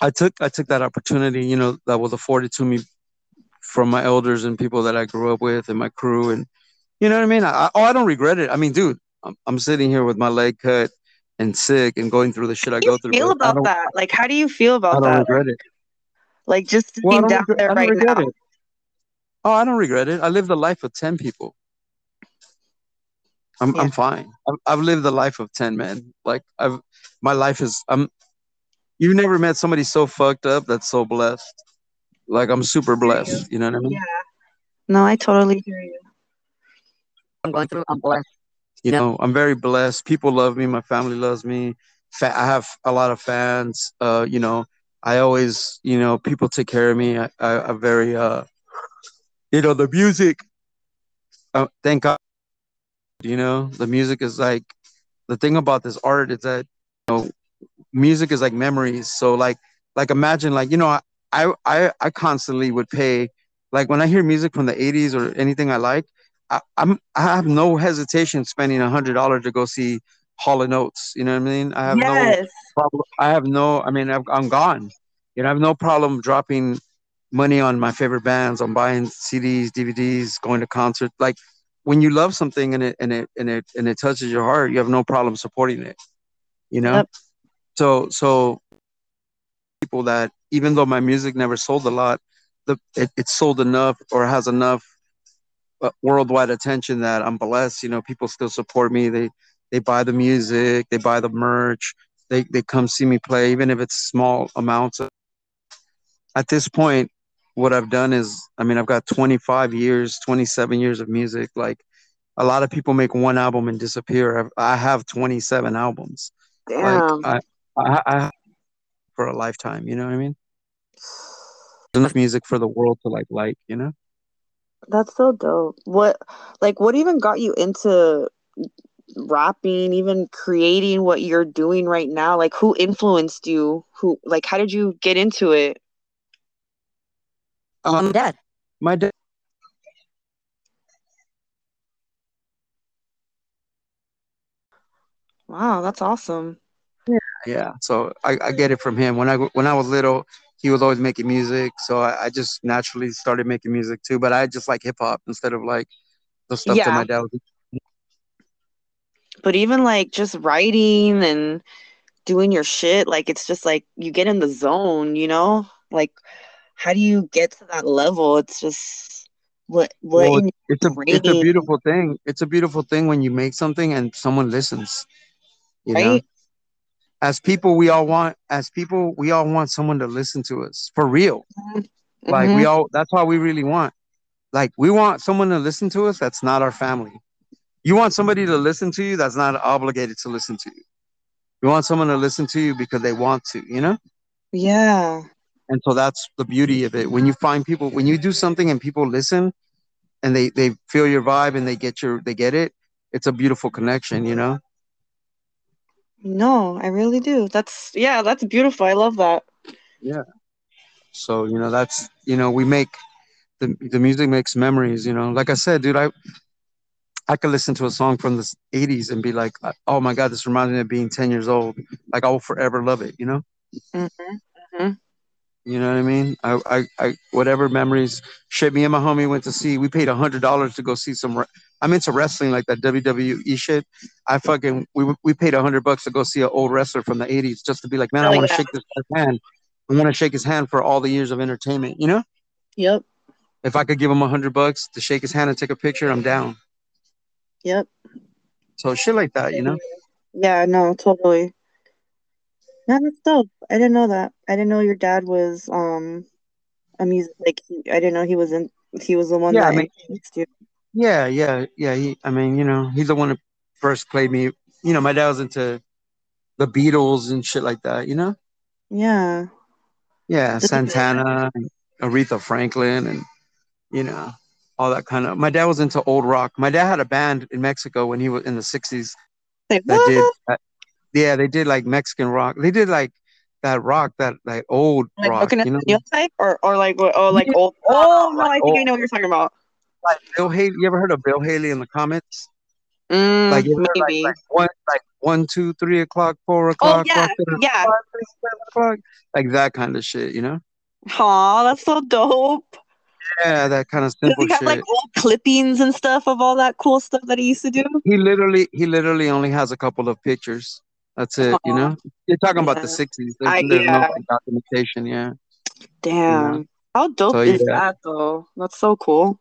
[SPEAKER 3] i took i took that opportunity you know that was afforded to me from my elders and people that i grew up with and my crew and you know what i mean I, oh i don't regret it i mean dude i'm, I'm sitting here with my leg cut and sick and going through the shit i
[SPEAKER 1] How do
[SPEAKER 3] go through
[SPEAKER 1] feel
[SPEAKER 3] i
[SPEAKER 1] about that? Like, how do you feel about i
[SPEAKER 3] don't
[SPEAKER 1] that?
[SPEAKER 3] regret it
[SPEAKER 1] Like, just
[SPEAKER 3] well i
[SPEAKER 1] sitting
[SPEAKER 3] don't
[SPEAKER 1] down
[SPEAKER 3] regret
[SPEAKER 1] there right now.
[SPEAKER 3] it Oh, I don't regret it. I lived the life of 10 people. I'm
[SPEAKER 1] Yeah.
[SPEAKER 3] I'm fine. I've, I've lived the life of 10 men. Like I've my life is I'm you've never met somebody so fucked up that's so blessed. Like I'm super blessed, you know what I mean?
[SPEAKER 1] Yeah. No, I totally hear you.
[SPEAKER 4] I'm going through. I'm blessed.
[SPEAKER 3] You know, I'm very blessed. People love me, my family loves me. Fa- I have a lot of fans. Uh, you know, I always, you know, people take care of me. I, I I'm very uh you know, the music uh, thank God, you know, the music is like the thing about this art is that you know music is like memories. So like like imagine like you know i i i constantly would pay like when i hear music from the 80s or anything i like I, i'm i have no hesitation spending a hundred dollars to go see hall and oates you know what i mean? I have no problem i have no i mean I've, i'm gone. You know i have no problem dropping money on my favorite bands on buying cds dvds going to concerts like when you love something and it and it and it and it touches your heart you have no problem supporting it you know?
[SPEAKER 1] Yep.
[SPEAKER 3] so so people that even though my music never sold a lot the it, it sold enough or has enough uh, worldwide attention that i'm blessed you know people still support me. They they buy the music they buy the merch they they come see me play even if it's small amounts. At this point what i've done is i mean i've got 25 years 27 years of music like a lot of people make one album and disappear I've, i have 27 albums like
[SPEAKER 1] Damn.
[SPEAKER 3] I, I i for a lifetime you know what i mean enough music for the world to like like, you know?
[SPEAKER 1] That's so dope. What like what even got you into rapping, even creating what you're doing right now? Like who influenced you? Who like how did you get into it?
[SPEAKER 3] Um,
[SPEAKER 4] dad.
[SPEAKER 3] my dad
[SPEAKER 1] Wow, that's awesome.
[SPEAKER 3] yeah Yeah. so I, I get it from him when i when i was little he was always making music so i, I just naturally started making music too but i just like hip-hop instead of like the stuff that my dad was
[SPEAKER 1] But even like just writing and doing your shit, like it's just like you get in the zone, you know? Like how do you get to that level? It's just what what
[SPEAKER 3] well, it's a it's a beautiful thing. It's a beautiful thing when you make something and someone listens you know? As people we all want as people we all want someone to listen to us for real. Like we
[SPEAKER 1] Mhm.
[SPEAKER 3] all that's all we really want. Like we want someone to listen to us that's not our family. You want somebody to listen to you that's not obligated to listen to you. You want someone to listen to you because they want to you know?
[SPEAKER 1] Yeah.
[SPEAKER 3] And so that's the beauty of it. When you find people when you do something and people listen and they they feel your vibe and they get your they get it it's a beautiful connection you know?
[SPEAKER 1] No, I really do. That's yeah, that's beautiful. I love that. Yeah.
[SPEAKER 3] So you know that's you know we make the the music makes memories you know? Like i said dude i i could listen to a song from the 80s and be like oh my god this reminds me of being 10 years old. Like i will forever love it you know?
[SPEAKER 1] Hmm
[SPEAKER 3] you know what i mean i i, I whatever memories shit me and my homie went to see we paid a hundred dollars to go see some re- i'm into wrestling like that wwe shit i fucking we, we paid a hundred bucks to go see an old wrestler from the 80s just to be like man i want to shake this hand i want to shake his hand for all the years of entertainment you know
[SPEAKER 1] Yep.
[SPEAKER 3] if I could give him a hundred bucks to shake his hand and take a picture, I'm down.
[SPEAKER 1] Yep.
[SPEAKER 3] So shit like that, you know.
[SPEAKER 1] Yeah, no, totally. Yeah, that's dope. I didn't know that. I didn't know your dad was um a music like he, I didn't know he was in he was the one
[SPEAKER 3] Yeah, I
[SPEAKER 1] that
[SPEAKER 3] mean-
[SPEAKER 1] influenced you.
[SPEAKER 3] Yeah, yeah, yeah. He, I mean, you know, he's the one who first played me. You know, my dad was into the Beatles and shit like that. You know.
[SPEAKER 1] Yeah.
[SPEAKER 3] Yeah, Santana, and Aretha Franklin, and you know, all that kind of. My dad was into old rock. My dad had a band in Mexico when he was in the '60s
[SPEAKER 1] Say,
[SPEAKER 3] that did. That, yeah, they did like Mexican rock. They did like that rock, that like old
[SPEAKER 1] Like
[SPEAKER 3] rock.
[SPEAKER 1] Broken
[SPEAKER 3] You know,
[SPEAKER 1] Steel type or or like oh like
[SPEAKER 3] Yeah.
[SPEAKER 1] old Oh no, I think I know what you're talking about.
[SPEAKER 3] like Bill Haley. You ever heard of Bill Haley in the Comets?
[SPEAKER 1] Mm,
[SPEAKER 3] Like, you ever heard, like,
[SPEAKER 1] maybe.
[SPEAKER 3] like one, like one, two, three o'clock, four o'clock, oh,
[SPEAKER 1] yeah,
[SPEAKER 3] five, six
[SPEAKER 1] yeah.
[SPEAKER 3] o'clock, seven o'clock, like that kind of shit, you know?
[SPEAKER 1] Aw, that's so dope.
[SPEAKER 3] Yeah, that kind of
[SPEAKER 1] Does
[SPEAKER 3] simple
[SPEAKER 1] he have
[SPEAKER 3] shit.
[SPEAKER 1] like old clippings and stuff of all that cool stuff that he used to do?
[SPEAKER 3] he literally, he literally only has a couple of pictures. That's it, you know. Uh-huh. You're talking about the '60s. There's,
[SPEAKER 1] I-
[SPEAKER 3] there's
[SPEAKER 1] yeah.
[SPEAKER 3] no documentation. Yeah.
[SPEAKER 1] Damn. How dope
[SPEAKER 3] So,
[SPEAKER 1] is
[SPEAKER 3] yeah.
[SPEAKER 1] that though? That's so cool.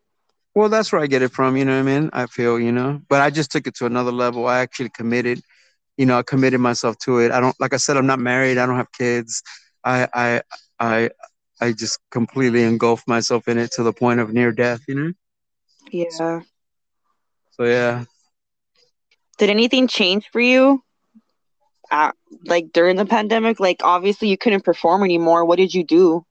[SPEAKER 3] Well, that's where I get it from. You know what I mean? I feel, you know, but I just took it to another level. I actually committed. You know, I committed myself to it. I don't, like I said, I'm not married. I don't have kids. I, I, I, I just completely engulfed myself in it to the point of near death. You know.
[SPEAKER 1] Yeah.
[SPEAKER 3] So yeah.
[SPEAKER 1] Did anything change for you? Uh, like during the pandemic? Like obviously you couldn't perform anymore. What did you do?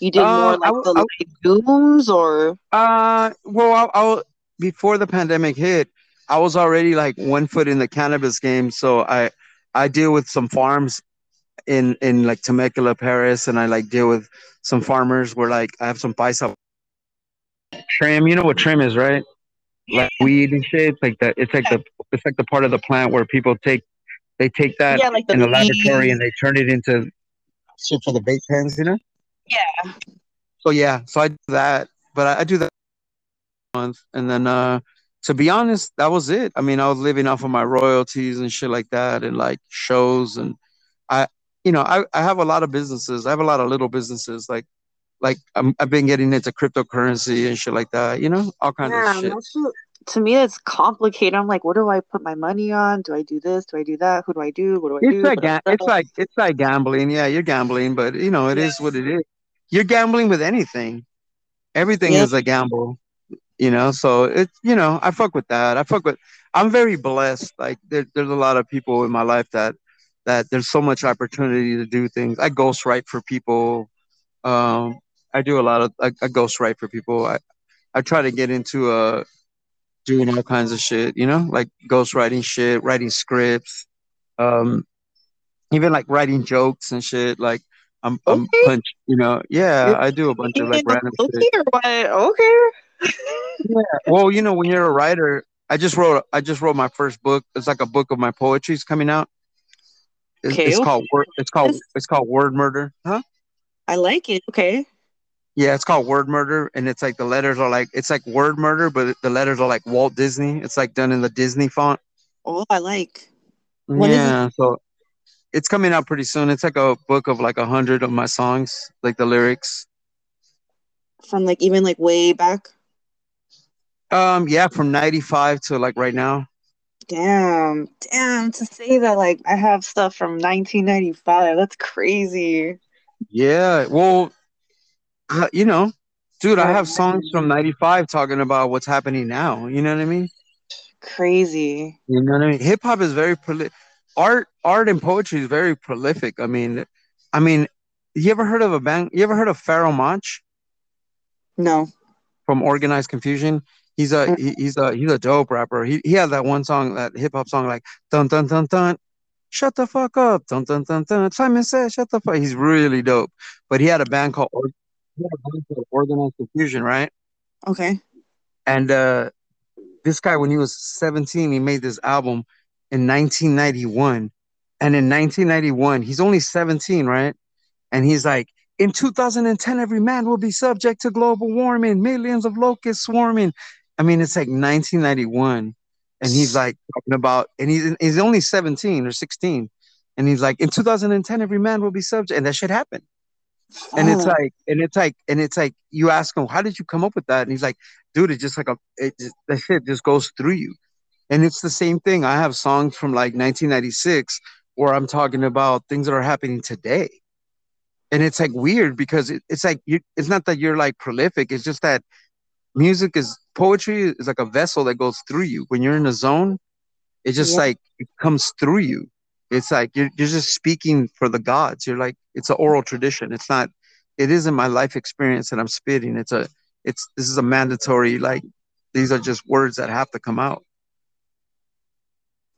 [SPEAKER 1] You did
[SPEAKER 3] Uh,
[SPEAKER 1] more like
[SPEAKER 3] w-
[SPEAKER 1] the
[SPEAKER 3] I
[SPEAKER 1] live zooms or
[SPEAKER 3] Uh, well, I, I before the pandemic hit, I was already like one foot in the cannabis game. So I, I deal with some farms in in like Temecula, Perris, and I like deal with some farmers where like I have some paisa trim. You know what trim is, right? Like weed and shit. It's like that. it's like the it's like the part of the plant where people take they take that
[SPEAKER 1] yeah, like the
[SPEAKER 3] in a laboratory and they turn it into shit for the vape pens. You know.
[SPEAKER 1] Yeah.
[SPEAKER 3] So yeah, so I do that, but I, I do that month, and then uh, to be honest, that was it. I mean, I was living off of my royalties and shit like that, and like shows, and I, you know, I, I have a lot of businesses. I have a lot of little businesses, like like I'm, I've been getting into cryptocurrency and shit like that. You know, all kinds
[SPEAKER 1] Yeah,
[SPEAKER 3] of shit.
[SPEAKER 1] That's to me it's complicated. I'm like, what do I put my money on? Do I do this? Do I do that? Who do I do? What do I
[SPEAKER 3] It's
[SPEAKER 1] do?
[SPEAKER 3] like
[SPEAKER 1] What do I
[SPEAKER 3] ga- it's like it's like gambling. Yeah, you're gambling, but you know, it is what it is. You're gambling with anything. Everything is a gamble. You know, so it's you know, I fuck with that. I fuck with I'm very blessed. Like there, there's a lot of people in my life that that there's so much opportunity to do things. I ghostwrite for people. Um I do a lot of I, I ghostwrite for people. I I try to get into uh doing all kinds of shit, you know, like ghostwriting shit, writing scripts, um, even like writing jokes and shit. Like I'm I'm punch, you know. Yeah,
[SPEAKER 1] You're
[SPEAKER 3] I do a bunch of like random shit.
[SPEAKER 1] or what? Okay.
[SPEAKER 3] Well, you know, when you're a writer, I just wrote I just wrote my first book. It's like a book of my poetry. poetry's coming out. It's,
[SPEAKER 1] Okay,
[SPEAKER 3] it's called word. It's called it's called Word Murder, huh?
[SPEAKER 1] I like it. Okay.
[SPEAKER 3] Yeah, it's called Word Murder, and it's like the letters are like it's like Word Murder, but the letters are like Walt Disney. It's like done in the Disney font.
[SPEAKER 1] Oh, I like. When is it?
[SPEAKER 3] yeah, so it's coming out pretty soon. It's like a book of like a hundred of my songs, like the lyrics.
[SPEAKER 1] From like even like way back.
[SPEAKER 3] Um, yeah, from '95 to like right now.
[SPEAKER 1] Damn. Damn. To say that like I have stuff from 1995. That's crazy.
[SPEAKER 3] Yeah, well, uh, you know, dude, I have songs from '95 talking about what's happening now. You know what I mean?
[SPEAKER 1] Crazy.
[SPEAKER 3] You know what I mean? Hip hop is very prolific. Art, art, and poetry is very prolific. I mean, I mean, you ever heard of a band? You ever heard of Pharoahe Monch
[SPEAKER 1] No.
[SPEAKER 3] from Organized Confusion? He's a he, he's a he's a dope rapper. He he has that one song, that hip hop song, like dun dun dun dun. Shut the fuck up, dun dun dun dun. Simon said, "Shut the fuck." He's really dope. But he had a band called Or- he had a band called Organized Confusion, right?
[SPEAKER 1] Okay.
[SPEAKER 3] And uh, this guy, when he was 17, he made this album in 1991. And in 1991, he's only 17, right? And he's like, in 2010, every man will be subject to global warming, millions of locusts swarming. I mean, it's like 1991. And he's like talking about, and he's, he's only 17 or 16. And he's like, in 2010, every man will be subject. And that shit happened. And it's
[SPEAKER 1] oh.
[SPEAKER 3] like, and it's like, and it's like, you ask him, how did you come up with that? And he's like, dude, it's just like a, it just, that shit just goes through you. And it's the same thing. I have songs from like 1996 where I'm talking about things that are happening today. And it's like weird because it, it's like, you, it's not that you're like prolific. It's just that music is, poetry is like a vessel that goes through you. When you're in a zone, it just
[SPEAKER 1] Yeah.
[SPEAKER 3] like, it comes through you. It's like you're, you're just speaking for the gods. You're like, it's an oral tradition. It's not, it isn't my life experience that I'm spitting. It's a, it's, this is a mandatory, like, these are just words that have to come out.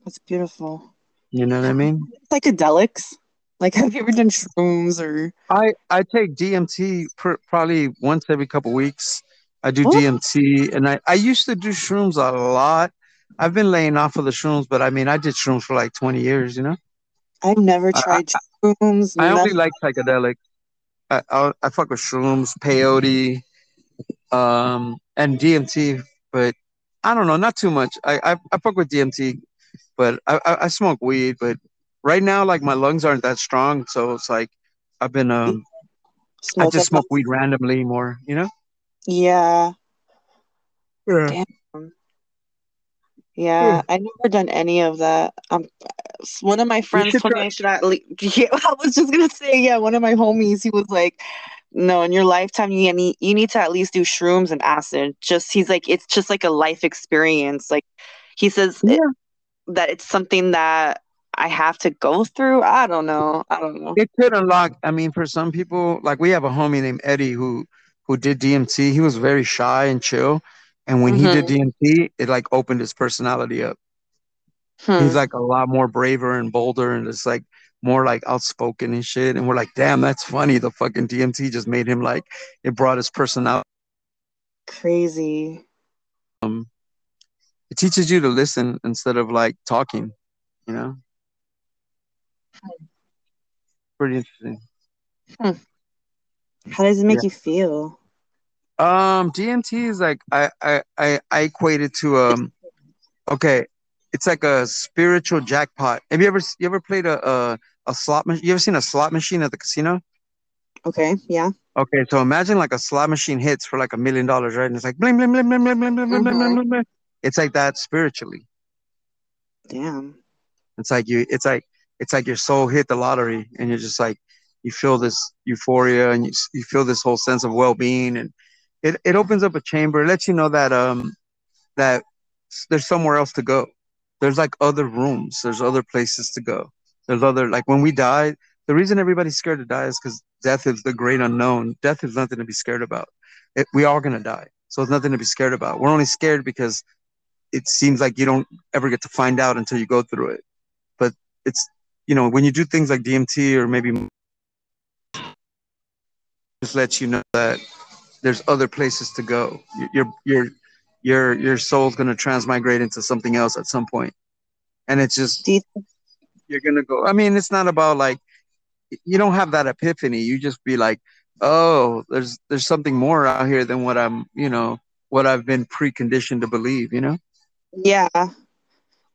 [SPEAKER 1] That's beautiful.
[SPEAKER 3] You know what I mean?
[SPEAKER 1] Psychedelics. Like, have you ever done shrooms or?
[SPEAKER 3] I, I take DMT pr- probably once every couple weeks. I do
[SPEAKER 1] Oh.
[SPEAKER 3] DMT and I, I used to do shrooms a lot. I've been laying off of the shrooms, but I mean, I did shrooms for like 20 years, you know?
[SPEAKER 1] I've never
[SPEAKER 3] I-
[SPEAKER 1] tried shrooms.
[SPEAKER 3] I only
[SPEAKER 1] nothing.
[SPEAKER 3] like psychedelics. I, I I fuck with shrooms, peyote, um, and DMT, but I don't know, not too much. I I, I fuck with DMT, but I, I I smoke weed. But right now, like my lungs aren't that strong, so it's like I've been um I just smoke weed randomly more, you know.
[SPEAKER 1] Yeah.
[SPEAKER 3] Yeah.
[SPEAKER 1] Yeah, I never done any of that. Um, one of my friends told me I should at least. Yeah, I was just gonna say, yeah, one of my homies, he was like, "No, in your lifetime, you need you need to at least do shrooms and acid." Just he's like, it's just like a life experience. Like he says it- that it's something that I have to go through. I don't know. I don't know.
[SPEAKER 3] It could unlock. I mean, for some people, like we have a homie named Eddie who who did DMT. He was very shy and chill, and when he did DMT, it like opened his personality up.
[SPEAKER 1] Hmm.
[SPEAKER 3] He's like a lot more braver and bolder, and it's like more like outspoken and shit. And we're like, damn, that's funny. The fucking DMT just made him like it brought his personality.
[SPEAKER 1] Crazy.
[SPEAKER 3] Um, it teaches you to listen instead of like talking. You know, pretty interesting.
[SPEAKER 1] How does it make
[SPEAKER 3] Yeah.
[SPEAKER 1] you feel?
[SPEAKER 3] Um, DMT is like I I I, I equate it to um, okay, it's like a spiritual jackpot. Have you ever you ever played a a, a slot machine? You ever seen a slot machine at the casino?
[SPEAKER 1] Okay, yeah.
[SPEAKER 3] Okay, so imagine like a slot machine hits for like a million dollars, right? And it's like bling bling bling bling bling bling bling bling bling
[SPEAKER 1] Mhm.
[SPEAKER 3] bling bling. It's like that spiritually.
[SPEAKER 1] Damn.
[SPEAKER 3] It's like you. It's like it's like your soul hit the lottery, and you're just like you feel this euphoria, and you you feel this whole sense of well being, and it it opens up a chamber. It lets you know that um that there's somewhere else to go. There's like other rooms. There's other places to go. There's other like when we die. The reason everybody's scared to die is because death is the great unknown. Death is nothing to be scared about. It, we are gonna die, so it's nothing to be scared about. We're only scared because it seems like you don't ever get to find out until you go through it. But it's you know when you do things like DMT or maybe just lets you know that there's other places to go. Your your your your soul's gonna transmigrate into something else at some point, and it's just
[SPEAKER 5] you-
[SPEAKER 3] you're gonna go. I mean, it's not about like you don't have that epiphany. You just be like, oh, there's there's something more out here than what I'm, you know, what I've been preconditioned to believe. You know,
[SPEAKER 5] yeah.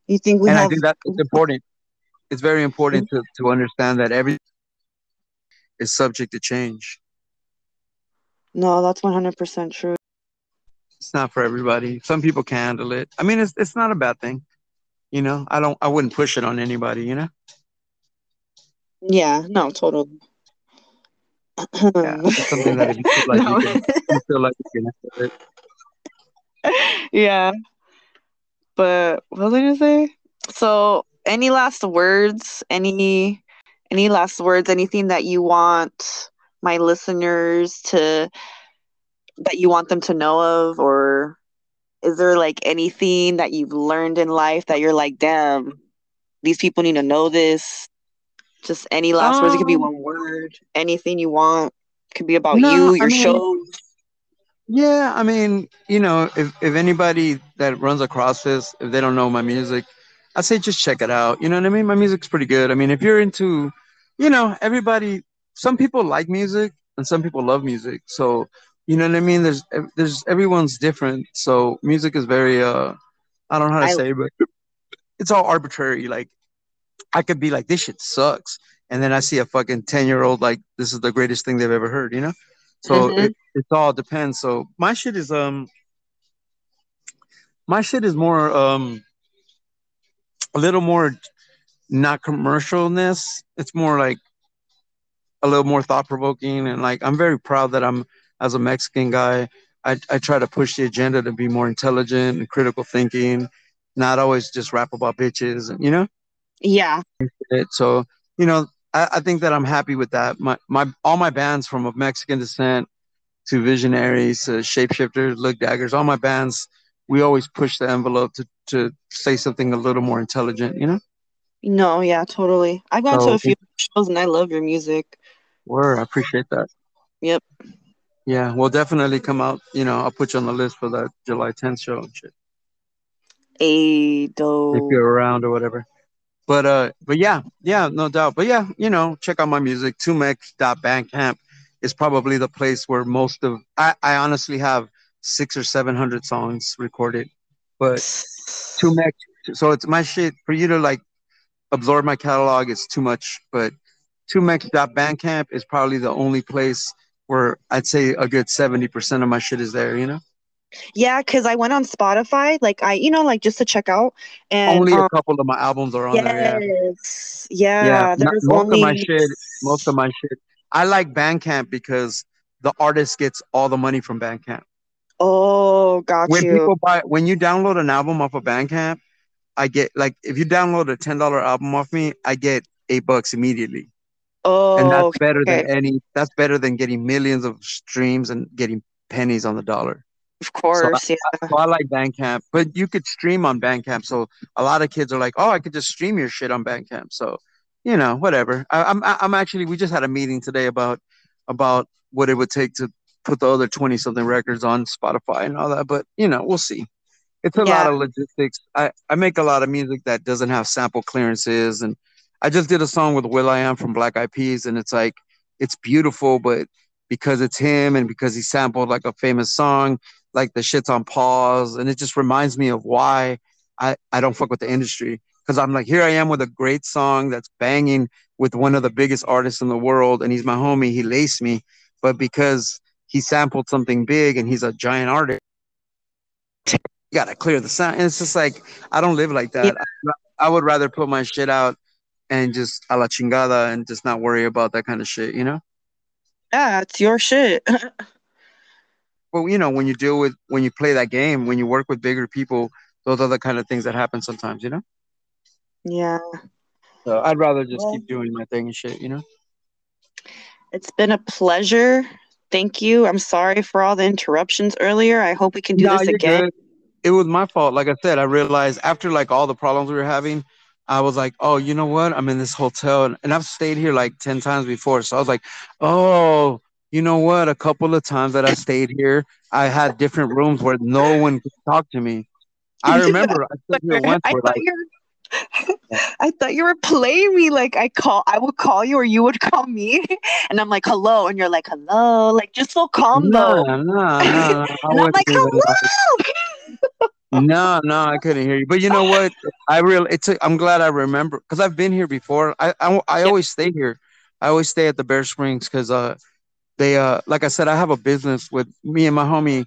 [SPEAKER 5] You think we
[SPEAKER 3] and I think that it's important. It's very important to to understand that every is subject to change.
[SPEAKER 5] No, that's one hundred percent true.
[SPEAKER 3] it's not for everybody. Some people can handle it. I mean, it's it's not a bad thing. You know, I don't I wouldn't push it on anybody, you know?
[SPEAKER 5] Yeah, no, totally.
[SPEAKER 3] Yeah. Something that you feel like
[SPEAKER 5] No.
[SPEAKER 3] you can you feel like you can handle it.
[SPEAKER 5] yeah. But what was I say? So, any last words? Any any last words? Anything that you want my listeners to that you want them to know of, or is there like anything that you've learned in life that you're like, damn, these people need to know this? Just any last words. It could be
[SPEAKER 3] Um,
[SPEAKER 5] one word. Anything you want. It could be about
[SPEAKER 3] No,
[SPEAKER 5] you,
[SPEAKER 3] I
[SPEAKER 5] your
[SPEAKER 3] mean-
[SPEAKER 5] shows.
[SPEAKER 3] Yeah, I mean, you know, if if anybody that runs across this, if they don't know my music, I say just check it out. You know what I mean? My music's pretty good. I mean, if you're into, you know, everybody, some people like music and some people love music. So, you know what I mean? There's there's everyone's different. So music is very uh I don't know how to
[SPEAKER 5] I-
[SPEAKER 3] say, but it's all arbitrary. Like I could be like, this shit sucks. And then I see a fucking 10 year old like this is the greatest thing they've ever heard, you know? So
[SPEAKER 5] Mhm.
[SPEAKER 3] it, it all depends. So my shit is um my shit is more um a little more not commercialness. It's more like a little more thought provoking and like I'm very proud that I'm as a Mexican guy, I, I try to push the agenda to be more intelligent and critical thinking, not always just rap about bitches and you know?
[SPEAKER 5] Yeah.
[SPEAKER 3] So, you know, I, I think that I'm happy with that. My my all my bands from of Mexican descent to Visionaries to Shapeshifters, Look Daggers, all my bands, we always push the envelope to to say something a little more intelligent, you know?
[SPEAKER 5] No, yeah, totally. I've gone to a few shows and I love your music.
[SPEAKER 3] Word, I appreciate that.
[SPEAKER 5] Yep.
[SPEAKER 3] Yeah, we'll definitely come out, you know, I'll put you on the list for that July 10th show and shit.
[SPEAKER 5] A
[SPEAKER 3] If you're around or whatever. But uh but yeah, yeah, no doubt. But yeah, you know, check out my music. 2Mex.bandcamp is probably the place where most of I, I honestly have six or seven hundred songs recorded. But 2Mex so it's my shit for you to like absorb my catalog it's too much. But 2Mex.bandcamp is probably the only place where I'd say a good seventy percent of my shit is there, you know?
[SPEAKER 5] Yeah, because I went on Spotify, like I, you know, like just to check out, and
[SPEAKER 3] only
[SPEAKER 5] um,
[SPEAKER 3] a couple of my albums are on there, yeah.
[SPEAKER 5] yes, yeah,
[SPEAKER 3] Yeah, not- most of my shit- most of my shit. I like Bandcamp because the artist gets all the money from Bandcamp.
[SPEAKER 5] Oh, got
[SPEAKER 3] When
[SPEAKER 5] you.
[SPEAKER 3] people buy, when you download an album off of Bandcamp, I get like if you download a ten dollar album off me, I get eight bucks immediately,
[SPEAKER 5] oh,
[SPEAKER 3] and that's
[SPEAKER 5] okay.
[SPEAKER 3] better than any. That's better than getting millions of streams and getting pennies on the dollar.
[SPEAKER 5] of course, yeah.
[SPEAKER 3] So I like Bandcamp, but you could stream on Bandcamp. So a lot of kids are like, "Oh, I could just stream your shit on Bandcamp." So, you know, whatever. I, I'm I'm actually we just had a meeting today about about what it would take to put the other twenty something records on Spotify and all that. But you know, we'll see. It's a lot of logistics. I I make a lot of music that doesn't have sample clearances, and I just did a song with will.i.am from Black Eyed Peas, and it's like it's beautiful, but because it's him and because he sampled like a famous song, like the shit's on pause and it just reminds me of why I, I don't fuck with the industry. Because I'm like here I am with a great song that's banging with one of the biggest artists in the world and he's my homie he laced me but because he sampled something big and he's a giant artist gotta clear the sound and it's just like I don't live like that I, I would rather put my shit out and just a la chingada and just not worry about that kind of shit you know
[SPEAKER 5] Yeah, it's your shit.
[SPEAKER 3] well, you know, when you deal with when you play that game, when you work with bigger people, those are the kind of things that happen sometimes, you know.
[SPEAKER 5] yeah.
[SPEAKER 3] So I'd rather just
[SPEAKER 5] Well-
[SPEAKER 3] keep doing my thing and shit, you know.
[SPEAKER 1] It's been a pleasure. Thank you. I'm sorry for all the interruptions earlier. I hope we can do
[SPEAKER 3] No,
[SPEAKER 1] this again.
[SPEAKER 3] good. It was my fault. Like I said, I realized after like all the problems we were having, I was like, oh, you know what? I'm in this hotel and, and I've stayed here like 10 times before. So I was like, oh, you know what? A couple of times that I stayed here, I had different rooms where no one could talk to me. I remember I stayed here once
[SPEAKER 1] I thought
[SPEAKER 3] like
[SPEAKER 1] you were, I thought you were playing me. Like I call, I would call you, or you would call me, and I'm like, "Hello," and you're like, "Hello," like just so calm
[SPEAKER 3] no,
[SPEAKER 1] though.
[SPEAKER 3] no, no, no.
[SPEAKER 1] And I'm like "Hello."
[SPEAKER 3] No, no, I couldn't hear you. But you know what? I real it's a, I'm glad I remember because I've been here before. I, I I always stay here. I always stay at the Bear Springs because uh they uh like I said I have a business with me and my homie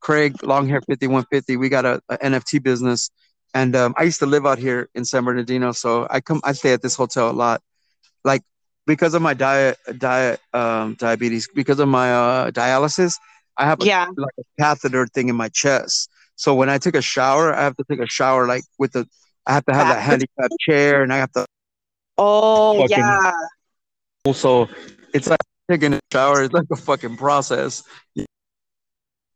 [SPEAKER 3] Craig Longhair 5150. We got a, a NFT business and um I used to live out here in San Bernardino, so I come I stay at this hotel a lot. Like because of my diet diet um diabetes, because of my uh dialysis, I have a
[SPEAKER 1] Yeah.
[SPEAKER 3] like a catheter thing in my chest. So when I take a shower, I have to take a shower like with the I have to have that handicap chair and I have to
[SPEAKER 1] Oh yeah.
[SPEAKER 3] also it's like taking a shower is like a fucking process.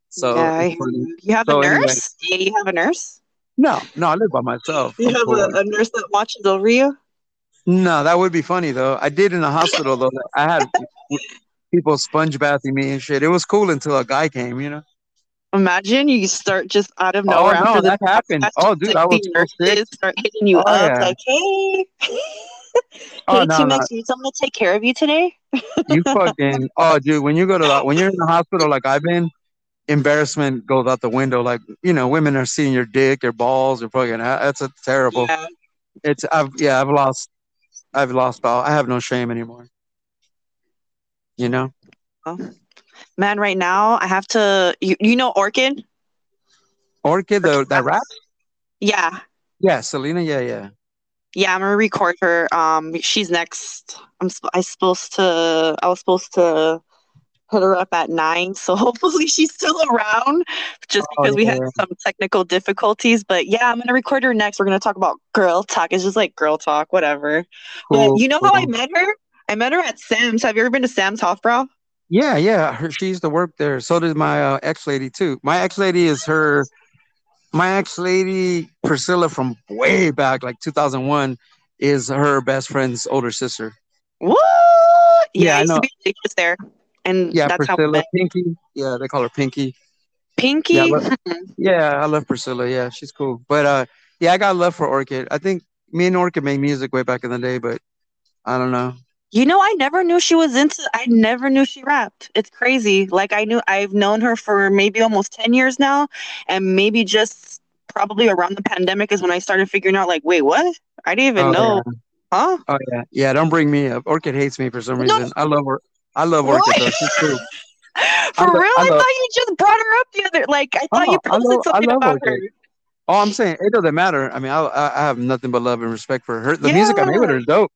[SPEAKER 3] So
[SPEAKER 1] Yeah. I
[SPEAKER 3] it's
[SPEAKER 1] hear
[SPEAKER 3] funny.
[SPEAKER 1] you. Have a
[SPEAKER 3] So anyway,
[SPEAKER 1] nurse? Yeah, you have a nurse.
[SPEAKER 3] no, no, I live by myself,
[SPEAKER 1] You have a, a nurse that watches over you.
[SPEAKER 3] No, that would be funny though. I did in the hospital though. I had people sponge bathing me and shit. It was cool until a guy came, you know.
[SPEAKER 1] Imagine you start just out of
[SPEAKER 3] Oh
[SPEAKER 1] nowhere
[SPEAKER 3] no,
[SPEAKER 1] after the
[SPEAKER 3] that happened. Oh dude, I was
[SPEAKER 1] the
[SPEAKER 3] so sick.
[SPEAKER 1] nurses start hitting you
[SPEAKER 3] Oh
[SPEAKER 1] up,
[SPEAKER 3] yeah.
[SPEAKER 1] like, "Hey,
[SPEAKER 3] Oh
[SPEAKER 1] hey,
[SPEAKER 3] no, no.
[SPEAKER 1] Need someone to take care of you today?"
[SPEAKER 3] You fucking oh dude, when you go to the when you're in the hospital like I've been, embarrassment goes out the window. Like, you know, women are seeing your dick, your balls, your fucking that's a terrible.
[SPEAKER 1] Yeah.
[SPEAKER 3] It's I've yeah, I've lost I've lost all I have no shame anymore. You know?
[SPEAKER 1] Man, right now I have to. You, you know Orchid?
[SPEAKER 3] Orchid the that rap?
[SPEAKER 1] Yeah,
[SPEAKER 3] Yeah, Selena, yeah, yeah.
[SPEAKER 1] yeah. I'm gonna record her. Um, she's next. I'm. sp- I supposed to. I was supposed to hit her up at nine, so hopefully she's still around. Just
[SPEAKER 3] Oh
[SPEAKER 1] because we had some technical difficulties, but yeah, I'm gonna record her next. We're gonna talk about girl talk. It's just like girl talk, whatever. But you know how I met her? I met her at Sam's. Have you ever been to Sam's Hofbrau?
[SPEAKER 3] Yeah, yeah. Her, she used to work there. So did my uh, ex lady too. My ex lady is her. My ex lady Priscilla from way back, like 2001, is her best friend's older sister.
[SPEAKER 1] What? Yeah,
[SPEAKER 3] Yeah,
[SPEAKER 1] I
[SPEAKER 3] I
[SPEAKER 1] used
[SPEAKER 3] know.
[SPEAKER 1] to be there, and
[SPEAKER 3] Yeah,
[SPEAKER 1] that's
[SPEAKER 3] Priscilla,
[SPEAKER 1] met.
[SPEAKER 3] Pinky. Yeah, they call her Pinky.
[SPEAKER 1] Pinky.
[SPEAKER 3] Yeah, I love, yeah, I love Priscilla. Yeah, she's cool. But uh, yeah, I got love for Orchid. I think me and Orchid made music way back in the day, but I don't know.
[SPEAKER 1] You know, I never knew she was into. I never knew she rapped. It's crazy. Like I knew I've known her for maybe almost ten years now, and maybe just probably around the pandemic is when I started figuring out. Like, wait, what? I didn't even
[SPEAKER 3] Oh
[SPEAKER 1] know.
[SPEAKER 3] yeah,
[SPEAKER 1] Huh?
[SPEAKER 3] oh yeah, yeah. Don't bring me up. Orchid hates me for some
[SPEAKER 1] No,
[SPEAKER 3] reason. I love her. I love? Orchid though. She's cool.
[SPEAKER 1] For
[SPEAKER 3] love.
[SPEAKER 1] real?
[SPEAKER 3] I
[SPEAKER 1] I thought you just brought her up the other. Like I thought oh, you
[SPEAKER 3] Oh, I
[SPEAKER 1] posted
[SPEAKER 3] love.
[SPEAKER 1] Something about her.
[SPEAKER 3] Oh, I'm saying it doesn't matter. I mean, I I have nothing but love and respect for her. The music I made with her
[SPEAKER 1] Yeah.
[SPEAKER 3] is dope.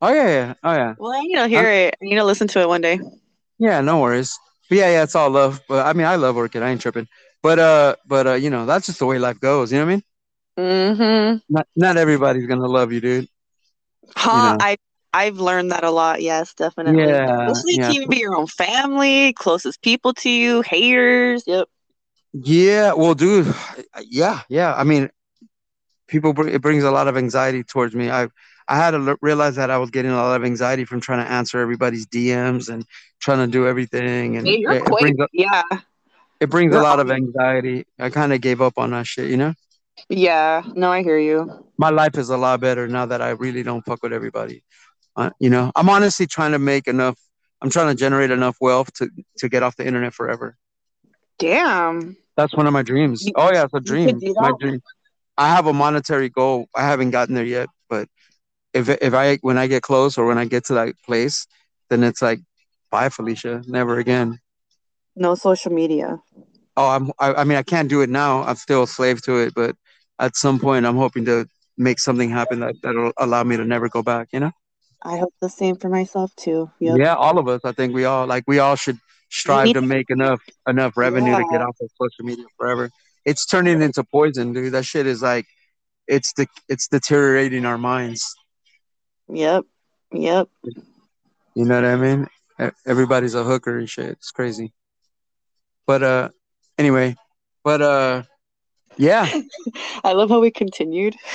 [SPEAKER 3] Oh yeah, yeah. Oh yeah.
[SPEAKER 1] Well, I need to
[SPEAKER 3] I'm,
[SPEAKER 1] hear it. I need to listen to it one day.
[SPEAKER 3] yeah, no worries. But yeah, yeah, it's all love. But I mean, I love Orchid. I ain't tripping. But uh, but uh, you know, that's just the way life goes. You know what I mean?
[SPEAKER 1] Mm-hmm.
[SPEAKER 3] Not not everybody's gonna love you, dude. You
[SPEAKER 1] Huh?
[SPEAKER 3] know.
[SPEAKER 1] I I've learned that a lot. Yes, definitely.
[SPEAKER 3] Yeah,
[SPEAKER 1] Especially
[SPEAKER 3] yeah,
[SPEAKER 1] to even be your own family, closest people to you, haters. Yep.
[SPEAKER 3] yeah. Well, dude, yeah, yeah. I mean, people br- it brings a lot of anxiety towards me. I I had to l- realize that I was getting a lot of anxiety from trying to answer everybody's DMs and trying to do everything, and
[SPEAKER 1] you're
[SPEAKER 3] it, it brings a,
[SPEAKER 1] Yeah.
[SPEAKER 3] it brings a lot of anxiety. I kind of gave up on that shit, you know.
[SPEAKER 1] Yeah. No, I hear you.
[SPEAKER 3] My life is a lot better now that I really don't fuck with everybody. Uh, you know, I'm honestly trying to make enough. I'm trying to generate enough wealth to to get off the internet forever.
[SPEAKER 1] Damn.
[SPEAKER 3] That's one of my dreams.
[SPEAKER 1] You,
[SPEAKER 3] Oh yeah, it's a dream. My dream. I have a monetary goal. I haven't gotten there yet, but if if I when I get close or when I get to that place, then it's like, bye, Felicia, never again.
[SPEAKER 1] No social media.
[SPEAKER 3] Oh, I'm. I, I mean, I can't do it now. I'm still a slave to it, but at some point, I'm hoping to make something happen that that'll allow me to never go back. You know?
[SPEAKER 1] I hope the same for myself too. Yep.
[SPEAKER 3] Yeah, all of us. I think we all like we all should strive to make enough enough revenue to get off of social media forever. It's turning into poison, dude. That shit is like, it's the it's deteriorating our minds.
[SPEAKER 1] Yep. Yep.
[SPEAKER 3] You know what I mean? Everybody's a hooker and shit. It's crazy. But uh, anyway, but uh, yeah.
[SPEAKER 5] I love how we continued.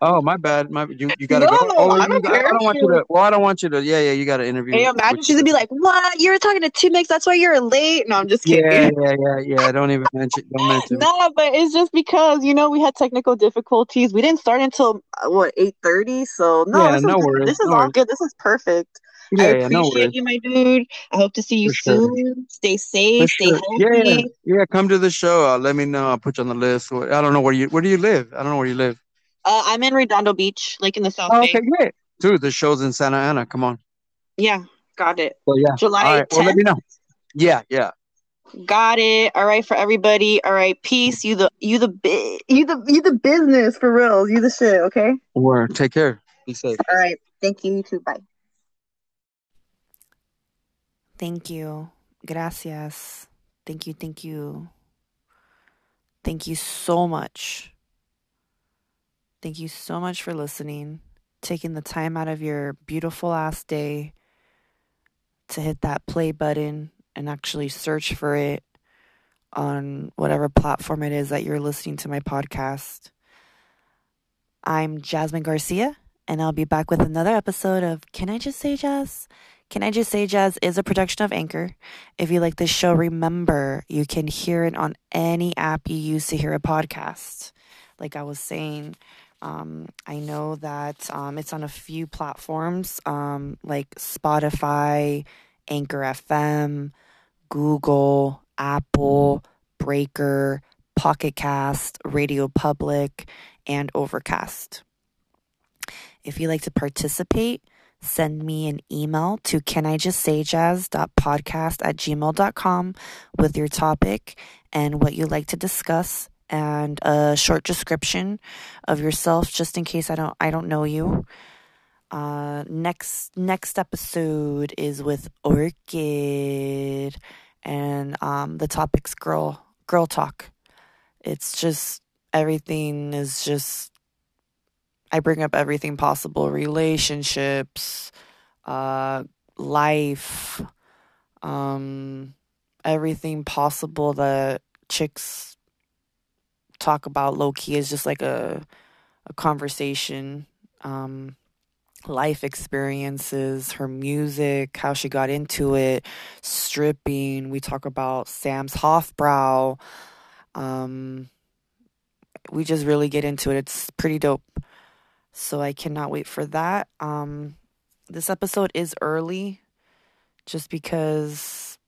[SPEAKER 3] Oh, my bad. My you you gotta
[SPEAKER 5] No,
[SPEAKER 3] go. Oh,
[SPEAKER 5] I don't
[SPEAKER 3] got, I don't want you to. Well, I don't want you to. Yeah, yeah. You got to interview.
[SPEAKER 5] Hey, imagine she's gonna be like, "What? You were talking to 2Mex? That's why you're late." No, I'm just kidding.
[SPEAKER 3] Yeah, yeah, yeah, yeah. Don't even mention. Don't mention.
[SPEAKER 5] No, but it's just because you know we had technical difficulties. We didn't start until uh, what eight thirty. So no,
[SPEAKER 3] Yeah,
[SPEAKER 5] this
[SPEAKER 3] no
[SPEAKER 5] is
[SPEAKER 3] worries,
[SPEAKER 5] this is
[SPEAKER 3] no
[SPEAKER 5] all
[SPEAKER 3] worries.
[SPEAKER 5] good. This is perfect.
[SPEAKER 3] Yeah,
[SPEAKER 5] I
[SPEAKER 3] yeah. No
[SPEAKER 5] appreciate you, my dude. I hope to see you
[SPEAKER 3] For sure.
[SPEAKER 5] soon. Stay
[SPEAKER 3] For
[SPEAKER 5] safe. Stay
[SPEAKER 3] sure. Yeah,
[SPEAKER 5] healthy.
[SPEAKER 3] yeah, yeah. Come to the show. Uh, let me know. I'll put you on the list. I don't know where you. Where do you live? I don't know where you live.
[SPEAKER 5] Uh, I'm in Redondo Beach, like in the South
[SPEAKER 3] Oh,
[SPEAKER 5] Bay.
[SPEAKER 3] okay, great. Dude, the show's in Santa Ana. Come on.
[SPEAKER 5] Yeah, got it.
[SPEAKER 3] So yeah.
[SPEAKER 5] July
[SPEAKER 3] All right. Well, let me know. Yeah, yeah.
[SPEAKER 5] Got it. All right for everybody. All right, peace. You the you the bi- you the you the business for real. You the shit. Okay.
[SPEAKER 3] Or take care. Be safe.
[SPEAKER 5] All right. Thank you. You too. Bye.
[SPEAKER 1] Thank you. Gracias. Thank you. Thank you. Thank you so much. Thank you so much for listening, taking the time out of your beautiful ass day to hit that play button and actually search for it on whatever platform it is that you're listening to my podcast. I'm Jasmine Garcia, and I'll be back with another episode of Can I Just Say Jazz? Can I Just Say Jazz is a production of Anchor. If you like this show, remember you can hear it on any app you use to hear a podcast. Like I was saying, um, I know that um, it's on a few platforms um, like Spotify, Anchor FM, Google, Apple, Breaker, Pocket Cast, Radio Public, and Overcast. If you'd like to participate, send me an email to can i just say canijustsayjazz.podcast at gmail.com with your topic and what you'd like to discuss and a short description of yourself just in case I don't I don't know you. Uh next next episode is with Orchid and um the topic's girl girl talk. It's just everything is just I bring up everything possible relationships, uh, life, um, everything possible that chicks talk about low key is just like a, a conversation. Um, life experiences, her music, how she got into it, stripping. We talk about Sam's Hofbrau. Um, we just really get into it. It's pretty dope. So I cannot wait for that. Um, this episode is early just because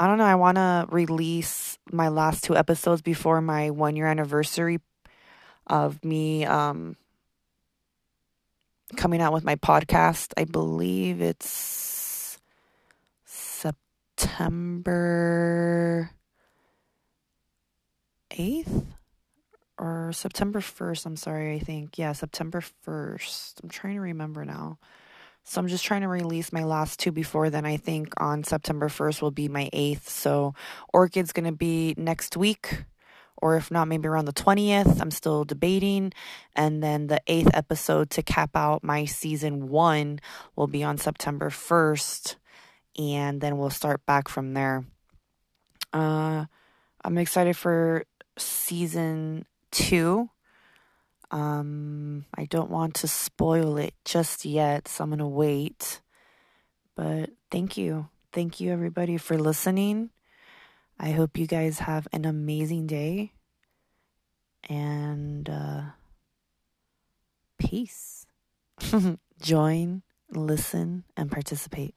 [SPEAKER 1] I don't know. I want to release my last two episodes before my one year anniversary of me um, coming out with my podcast. I believe it's September 8th or September 1st. I'm sorry, I think. Yeah, September 1st. I'm trying to remember now. So I'm just trying to release my last two before then. I think on September 1st will be my 8th. So Orchid's going to be next week, or if not, maybe around the 20th. I'm still debating. And then the 8th episode to cap out my season one will be on September 1st. And then we'll start back from there. Uh, I'm excited for season two. Um, I don't want to spoil it just yet, so I'm gonna wait. But thank you. Thank you everybody for listening. I hope you guys have an amazing day. And uh peace. Join, listen, and participate.